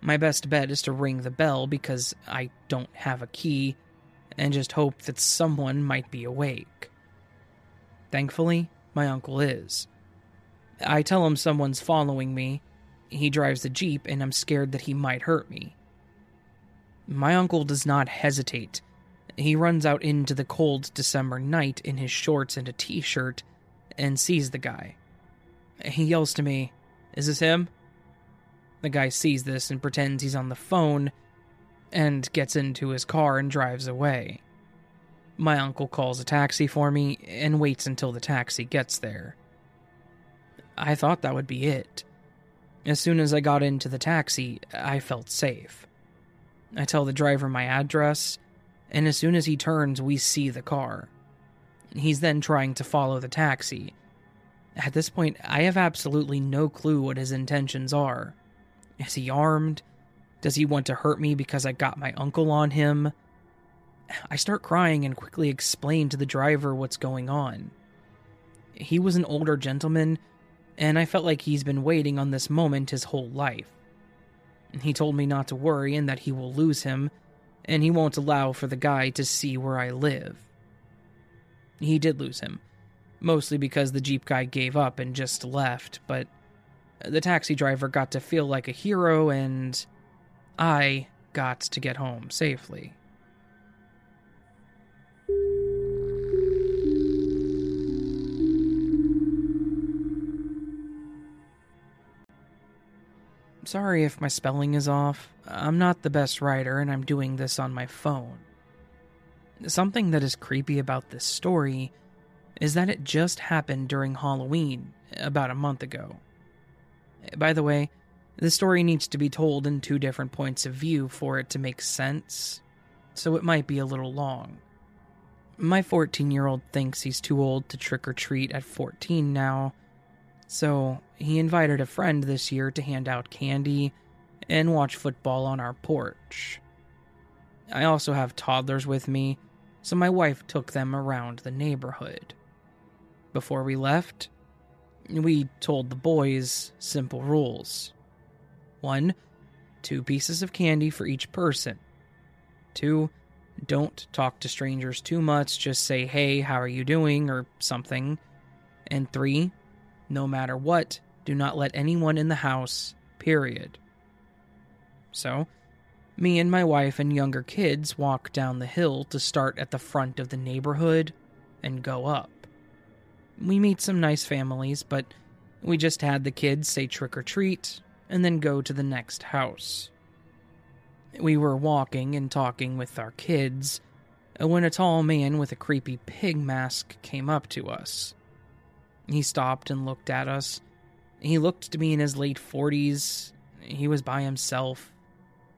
my best bet is to ring the bell because I don't have a key and just hope that someone might be awake. Thankfully, my uncle is. I tell him someone's following me. He drives the Jeep, and I'm scared that he might hurt me. My uncle does not hesitate. He runs out into the cold December night in his shorts and a t shirt and sees the guy. He yells to me, Is this him? The guy sees this and pretends he's on the phone and gets into his car and drives away. My uncle calls a taxi for me and waits until the taxi gets there. I thought that would be it. As soon as I got into the taxi, I felt safe. I tell the driver my address, and as soon as he turns, we see the car. He's then trying to follow the taxi. At this point, I have absolutely no clue what his intentions are. Is he armed? Does he want to hurt me because I got my uncle on him? I start crying and quickly explain to the driver what's going on. He was an older gentleman, and I felt like he's been waiting on this moment his whole life. He told me not to worry and that he will lose him, and he won't allow for the guy to see where I live. He did lose him, mostly because the Jeep guy gave up and just left, but The taxi driver got to feel like a hero, and I got to get home safely. Sorry if my spelling is off. I'm not the best writer, and I'm doing this on my phone. Something that is creepy about this story is that it just happened during Halloween, about a month ago. By the way, the story needs to be told in two different points of view for it to make sense, so it might be a little long. My 14 year old thinks he's too old to trick or treat at 14 now, so he invited a friend this year to hand out candy and watch football on our porch. I also have toddlers with me, so my wife took them around the neighborhood. Before we left, we told the boys simple rules. One, two pieces of candy for each person. Two, don't talk to strangers too much, just say, hey, how are you doing, or something. And three, no matter what, do not let anyone in the house, period. So, me and my wife and younger kids walk down the hill to start at the front of the neighborhood and go up. We meet some nice families, but we just had the kids say trick or treat and then go to the next house. We were walking and talking with our kids when a tall man with a creepy pig mask came up to us. He stopped and looked at us. He looked to be in his late 40s. He was by himself.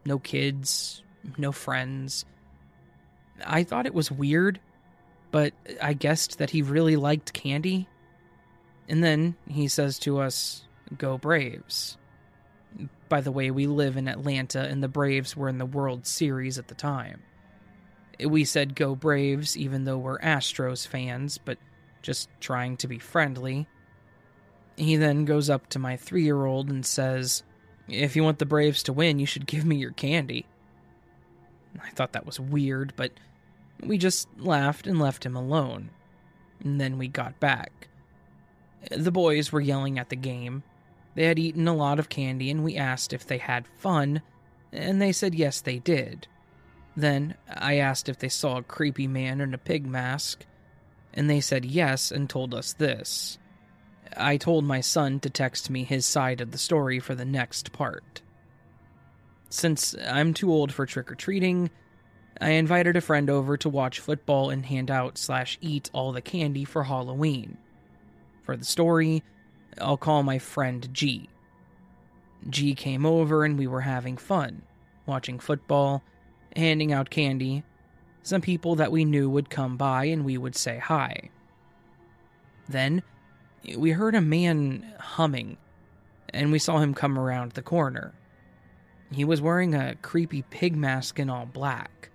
No kids, no friends. I thought it was weird, but I guessed that he really liked candy. And then he says to us, Go Braves. By the way, we live in Atlanta and the Braves were in the World Series at the time. We said Go Braves even though we're Astros fans, but just trying to be friendly. He then goes up to my three year old and says, If you want the Braves to win, you should give me your candy. I thought that was weird, but we just laughed and left him alone. And then we got back. The boys were yelling at the game. They had eaten a lot of candy, and we asked if they had fun, and they said yes, they did. Then I asked if they saw a creepy man in a pig mask, and they said yes and told us this. I told my son to text me his side of the story for the next part. Since I'm too old for trick or treating, I invited a friend over to watch football and hand out slash eat all the candy for Halloween. For the story, I'll call my friend G. G came over and we were having fun, watching football, handing out candy, some people that we knew would come by and we would say hi. Then we heard a man humming, and we saw him come around the corner. He was wearing a creepy pig mask in all black.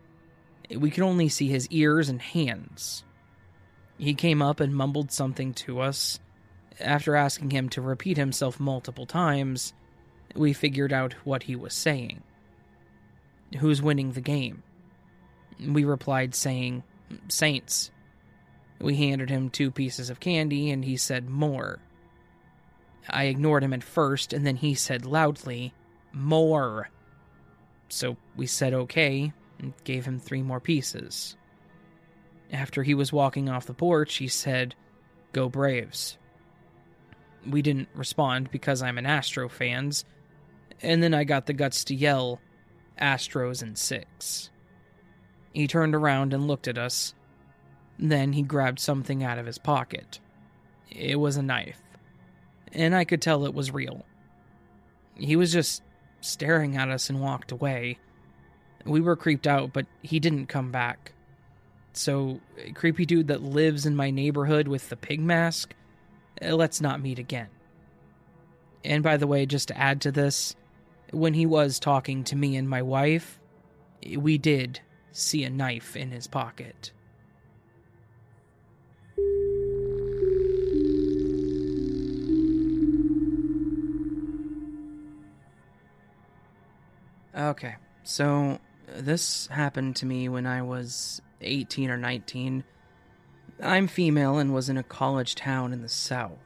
We could only see his ears and hands. He came up and mumbled something to us. After asking him to repeat himself multiple times, we figured out what he was saying. Who's winning the game? We replied, saying, Saints. We handed him two pieces of candy, and he said, More. I ignored him at first, and then he said loudly, More. So we said okay, and gave him three more pieces. After he was walking off the porch, he said, Go Braves. We didn't respond because I'm an Astro fans, and then I got the guts to yell, Astros in six. He turned around and looked at us. Then he grabbed something out of his pocket. It was a knife, and I could tell it was real. He was just staring at us and walked away. We were creeped out, but he didn't come back. So, creepy dude that lives in my neighborhood with the pig mask, eh, let's not meet again. And by the way, just to add to this, when he was talking to me and my wife, we did see a knife in his pocket. Okay, so this happened to me when I was 18 or 19. I'm female and was in a college town in the south.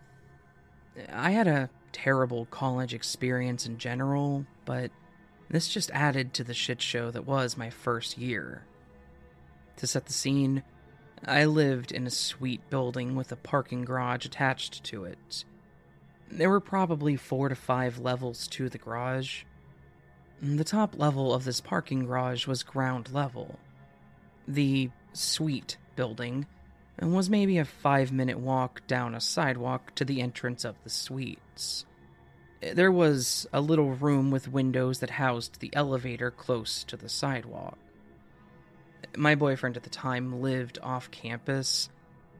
I had a terrible college experience in general, but this just added to the shit show that was my first year. To set the scene, I lived in a sweet building with a parking garage attached to it. There were probably four to five levels to the garage. The top level of this parking garage was ground level. The suite building was maybe a five minute walk down a sidewalk to the entrance of the suites. There was a little room with windows that housed the elevator close to the sidewalk. My boyfriend at the time lived off campus,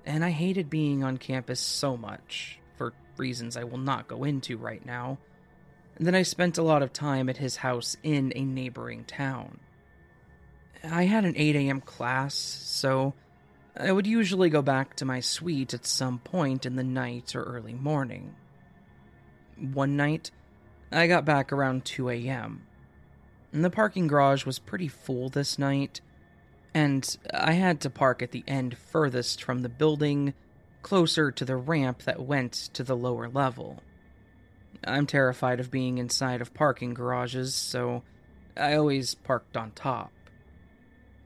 and I hated being on campus so much, for reasons I will not go into right now. Then I spent a lot of time at his house in a neighboring town. I had an 8 a.m. class, so I would usually go back to my suite at some point in the night or early morning. One night, I got back around 2 a.m. The parking garage was pretty full this night, and I had to park at the end furthest from the building, closer to the ramp that went to the lower level. I'm terrified of being inside of parking garages, so I always parked on top.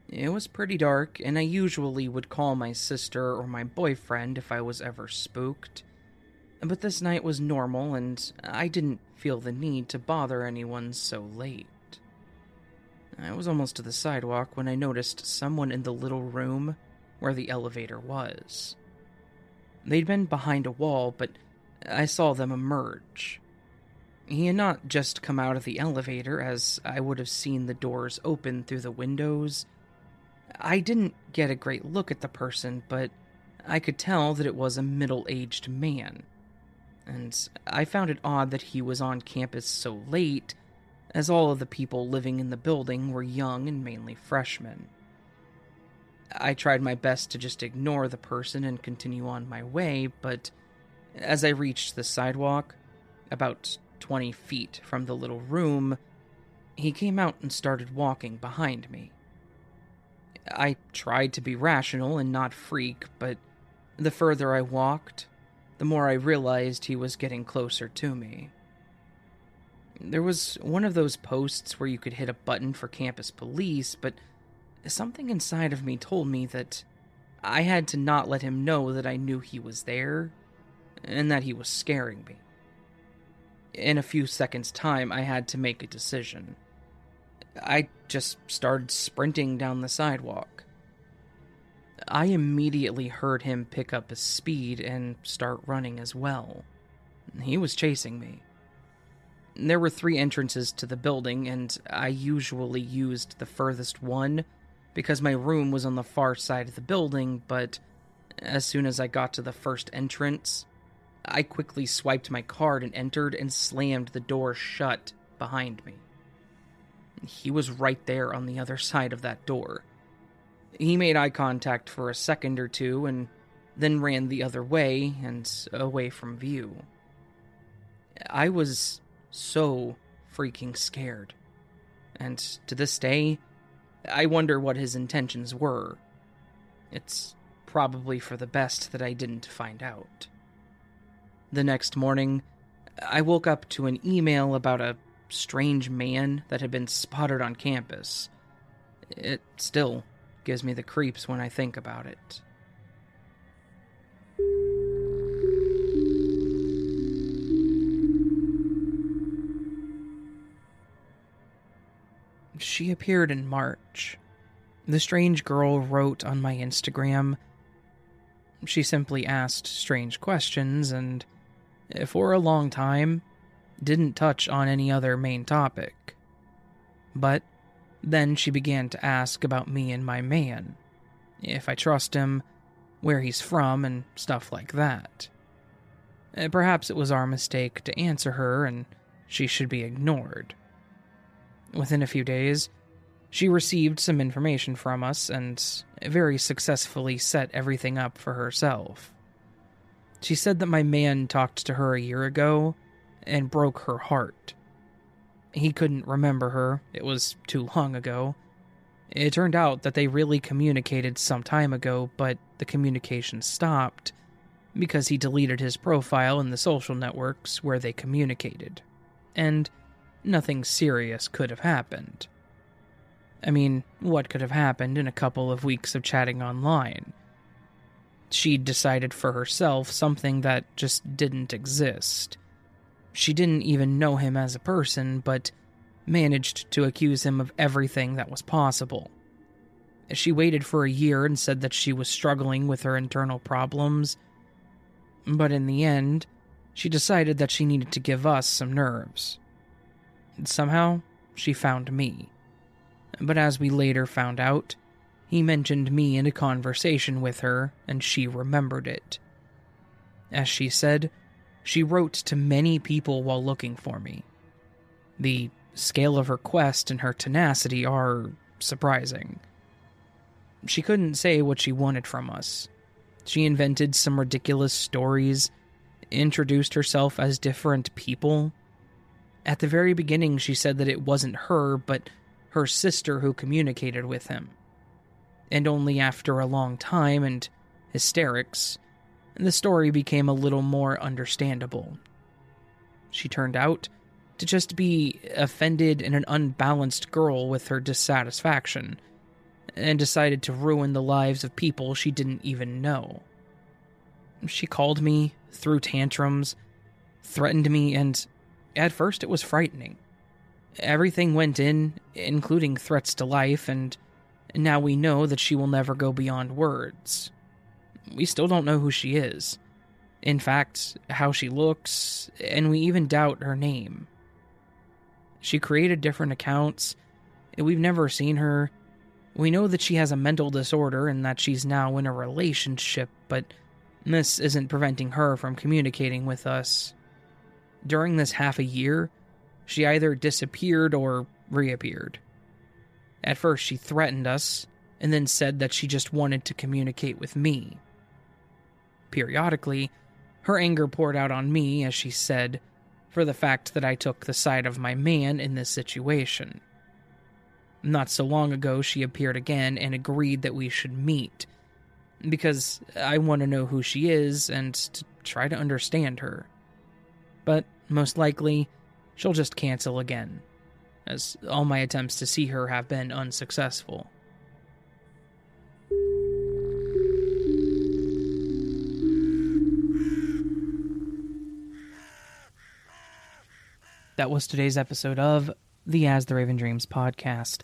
It was pretty dark, and I usually would call my sister or my boyfriend if I was ever spooked. But this night was normal, and I didn't feel the need to bother anyone so late. I was almost to the sidewalk when I noticed someone in the little room where the elevator was. They'd been behind a wall, but I saw them emerge. He had not just come out of the elevator, as I would have seen the doors open through the windows I didn't get a great look at the person, but I could tell that it was a middle aged man. And I found it odd that he was on campus so late, as all of the people living in the building were young and mainly freshmen. I tried my best to just ignore the person and continue on my way, but as I reached the sidewalk, about 20 feet from the little room, he came out and started walking behind me. I tried to be rational and not freak, but the further I walked, the more I realized he was getting closer to me. There was one of those posts where you could hit a button for campus police, but something inside of me told me that I had to not let him know that I knew he was there and that he was scaring me. In a few seconds' time, I had to make a decision. I just started sprinting down the sidewalk. I immediately heard him pick up his speed and start running as well. He was chasing me. There were three entrances to the building, and I usually used the furthest one because my room was on the far side of the building, but as soon as I got to the first entrance, I quickly swiped my card and entered and slammed the door shut behind me. He was right there on the other side of that door. He made eye contact for a second or two and then ran the other way and away from view. I was so freaking scared. And to this day, I wonder what his intentions were. It's probably for the best that I didn't find out. The next morning, I woke up to an email about a strange man that had been spotted on campus. It still gives me the creeps when I think about it. She appeared in March. The strange girl wrote on my Instagram. She simply asked strange questions, and for a long time, didn't touch on any other main topic. But then she began to ask about me and my man, if I trust him, where he's from, and stuff like that. Eh, perhaps it was our mistake to answer her and she should be ignored. Within a few days, she received some information from us and very successfully set everything up for herself. She said that my man talked to her a year ago and broke her heart. He couldn't remember her, it was too long ago. It turned out that they really communicated some time ago, but the communication stopped, because he deleted his profile in the social networks where they communicated. And nothing serious could have happened. I mean, what could have happened in a couple of weeks of chatting online? She'd decided for herself something that just didn't exist. She didn't even know him as a person, but managed to accuse him of everything that was possible. She waited for a year and said that she was struggling with her internal problems, but in the end, she decided that she needed to give us some nerves. Somehow, she found me. But as we later found out, he mentioned me in a conversation with her, and she remembered it. As she said, she wrote to many people while looking for me. The scale of her quest and her tenacity are surprising. She couldn't say what she wanted from us. She invented some ridiculous stories, introduced herself as different people. At the very beginning, she said that it wasn't her, but her sister who communicated with him. And only after a long time and hysterics, the story became a little more understandable. She turned out to just be offended and an unbalanced girl with her dissatisfaction, and decided to ruin the lives of people she didn't even know. She called me, threw tantrums, threatened me, and at first it was frightening. Everything went in, including threats to life, and now we know that she will never go beyond words. We still don't know who she is. In fact, how she looks, and we even doubt her name. She created different accounts. We've never seen her. We know that she has a mental disorder and that she's now in a relationship, but this isn't preventing her from communicating with us. During this half a year, she either disappeared or reappeared. At first, she threatened us, and then said that she just wanted to communicate with me. Periodically, her anger poured out on me, as she said, for the fact that I took the side of my man in this situation. Not so long ago, she appeared again and agreed that we should meet, because I want to know who she is and to try to understand her. But most likely, she'll just cancel again, as all my attempts to see her have been unsuccessful. That was today's episode of the As the Raven Dreams podcast.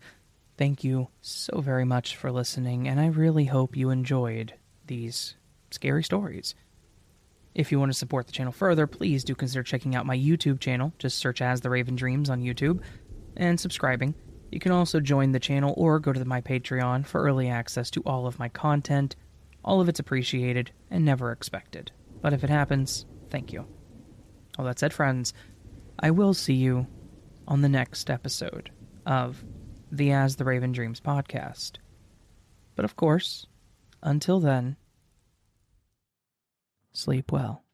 Thank you so very much for listening, and I really hope you enjoyed these scary stories. If you want to support the channel further, please do consider checking out my YouTube channel. Just search As the Raven Dreams on YouTube and subscribing. You can also join the channel or go to my Patreon for early access to all of my content. All of it's appreciated and never expected. But if it happens, thank you. All that said, friends, I will see you on the next episode of the As the Raven Dreams podcast. But of course, until then, sleep well.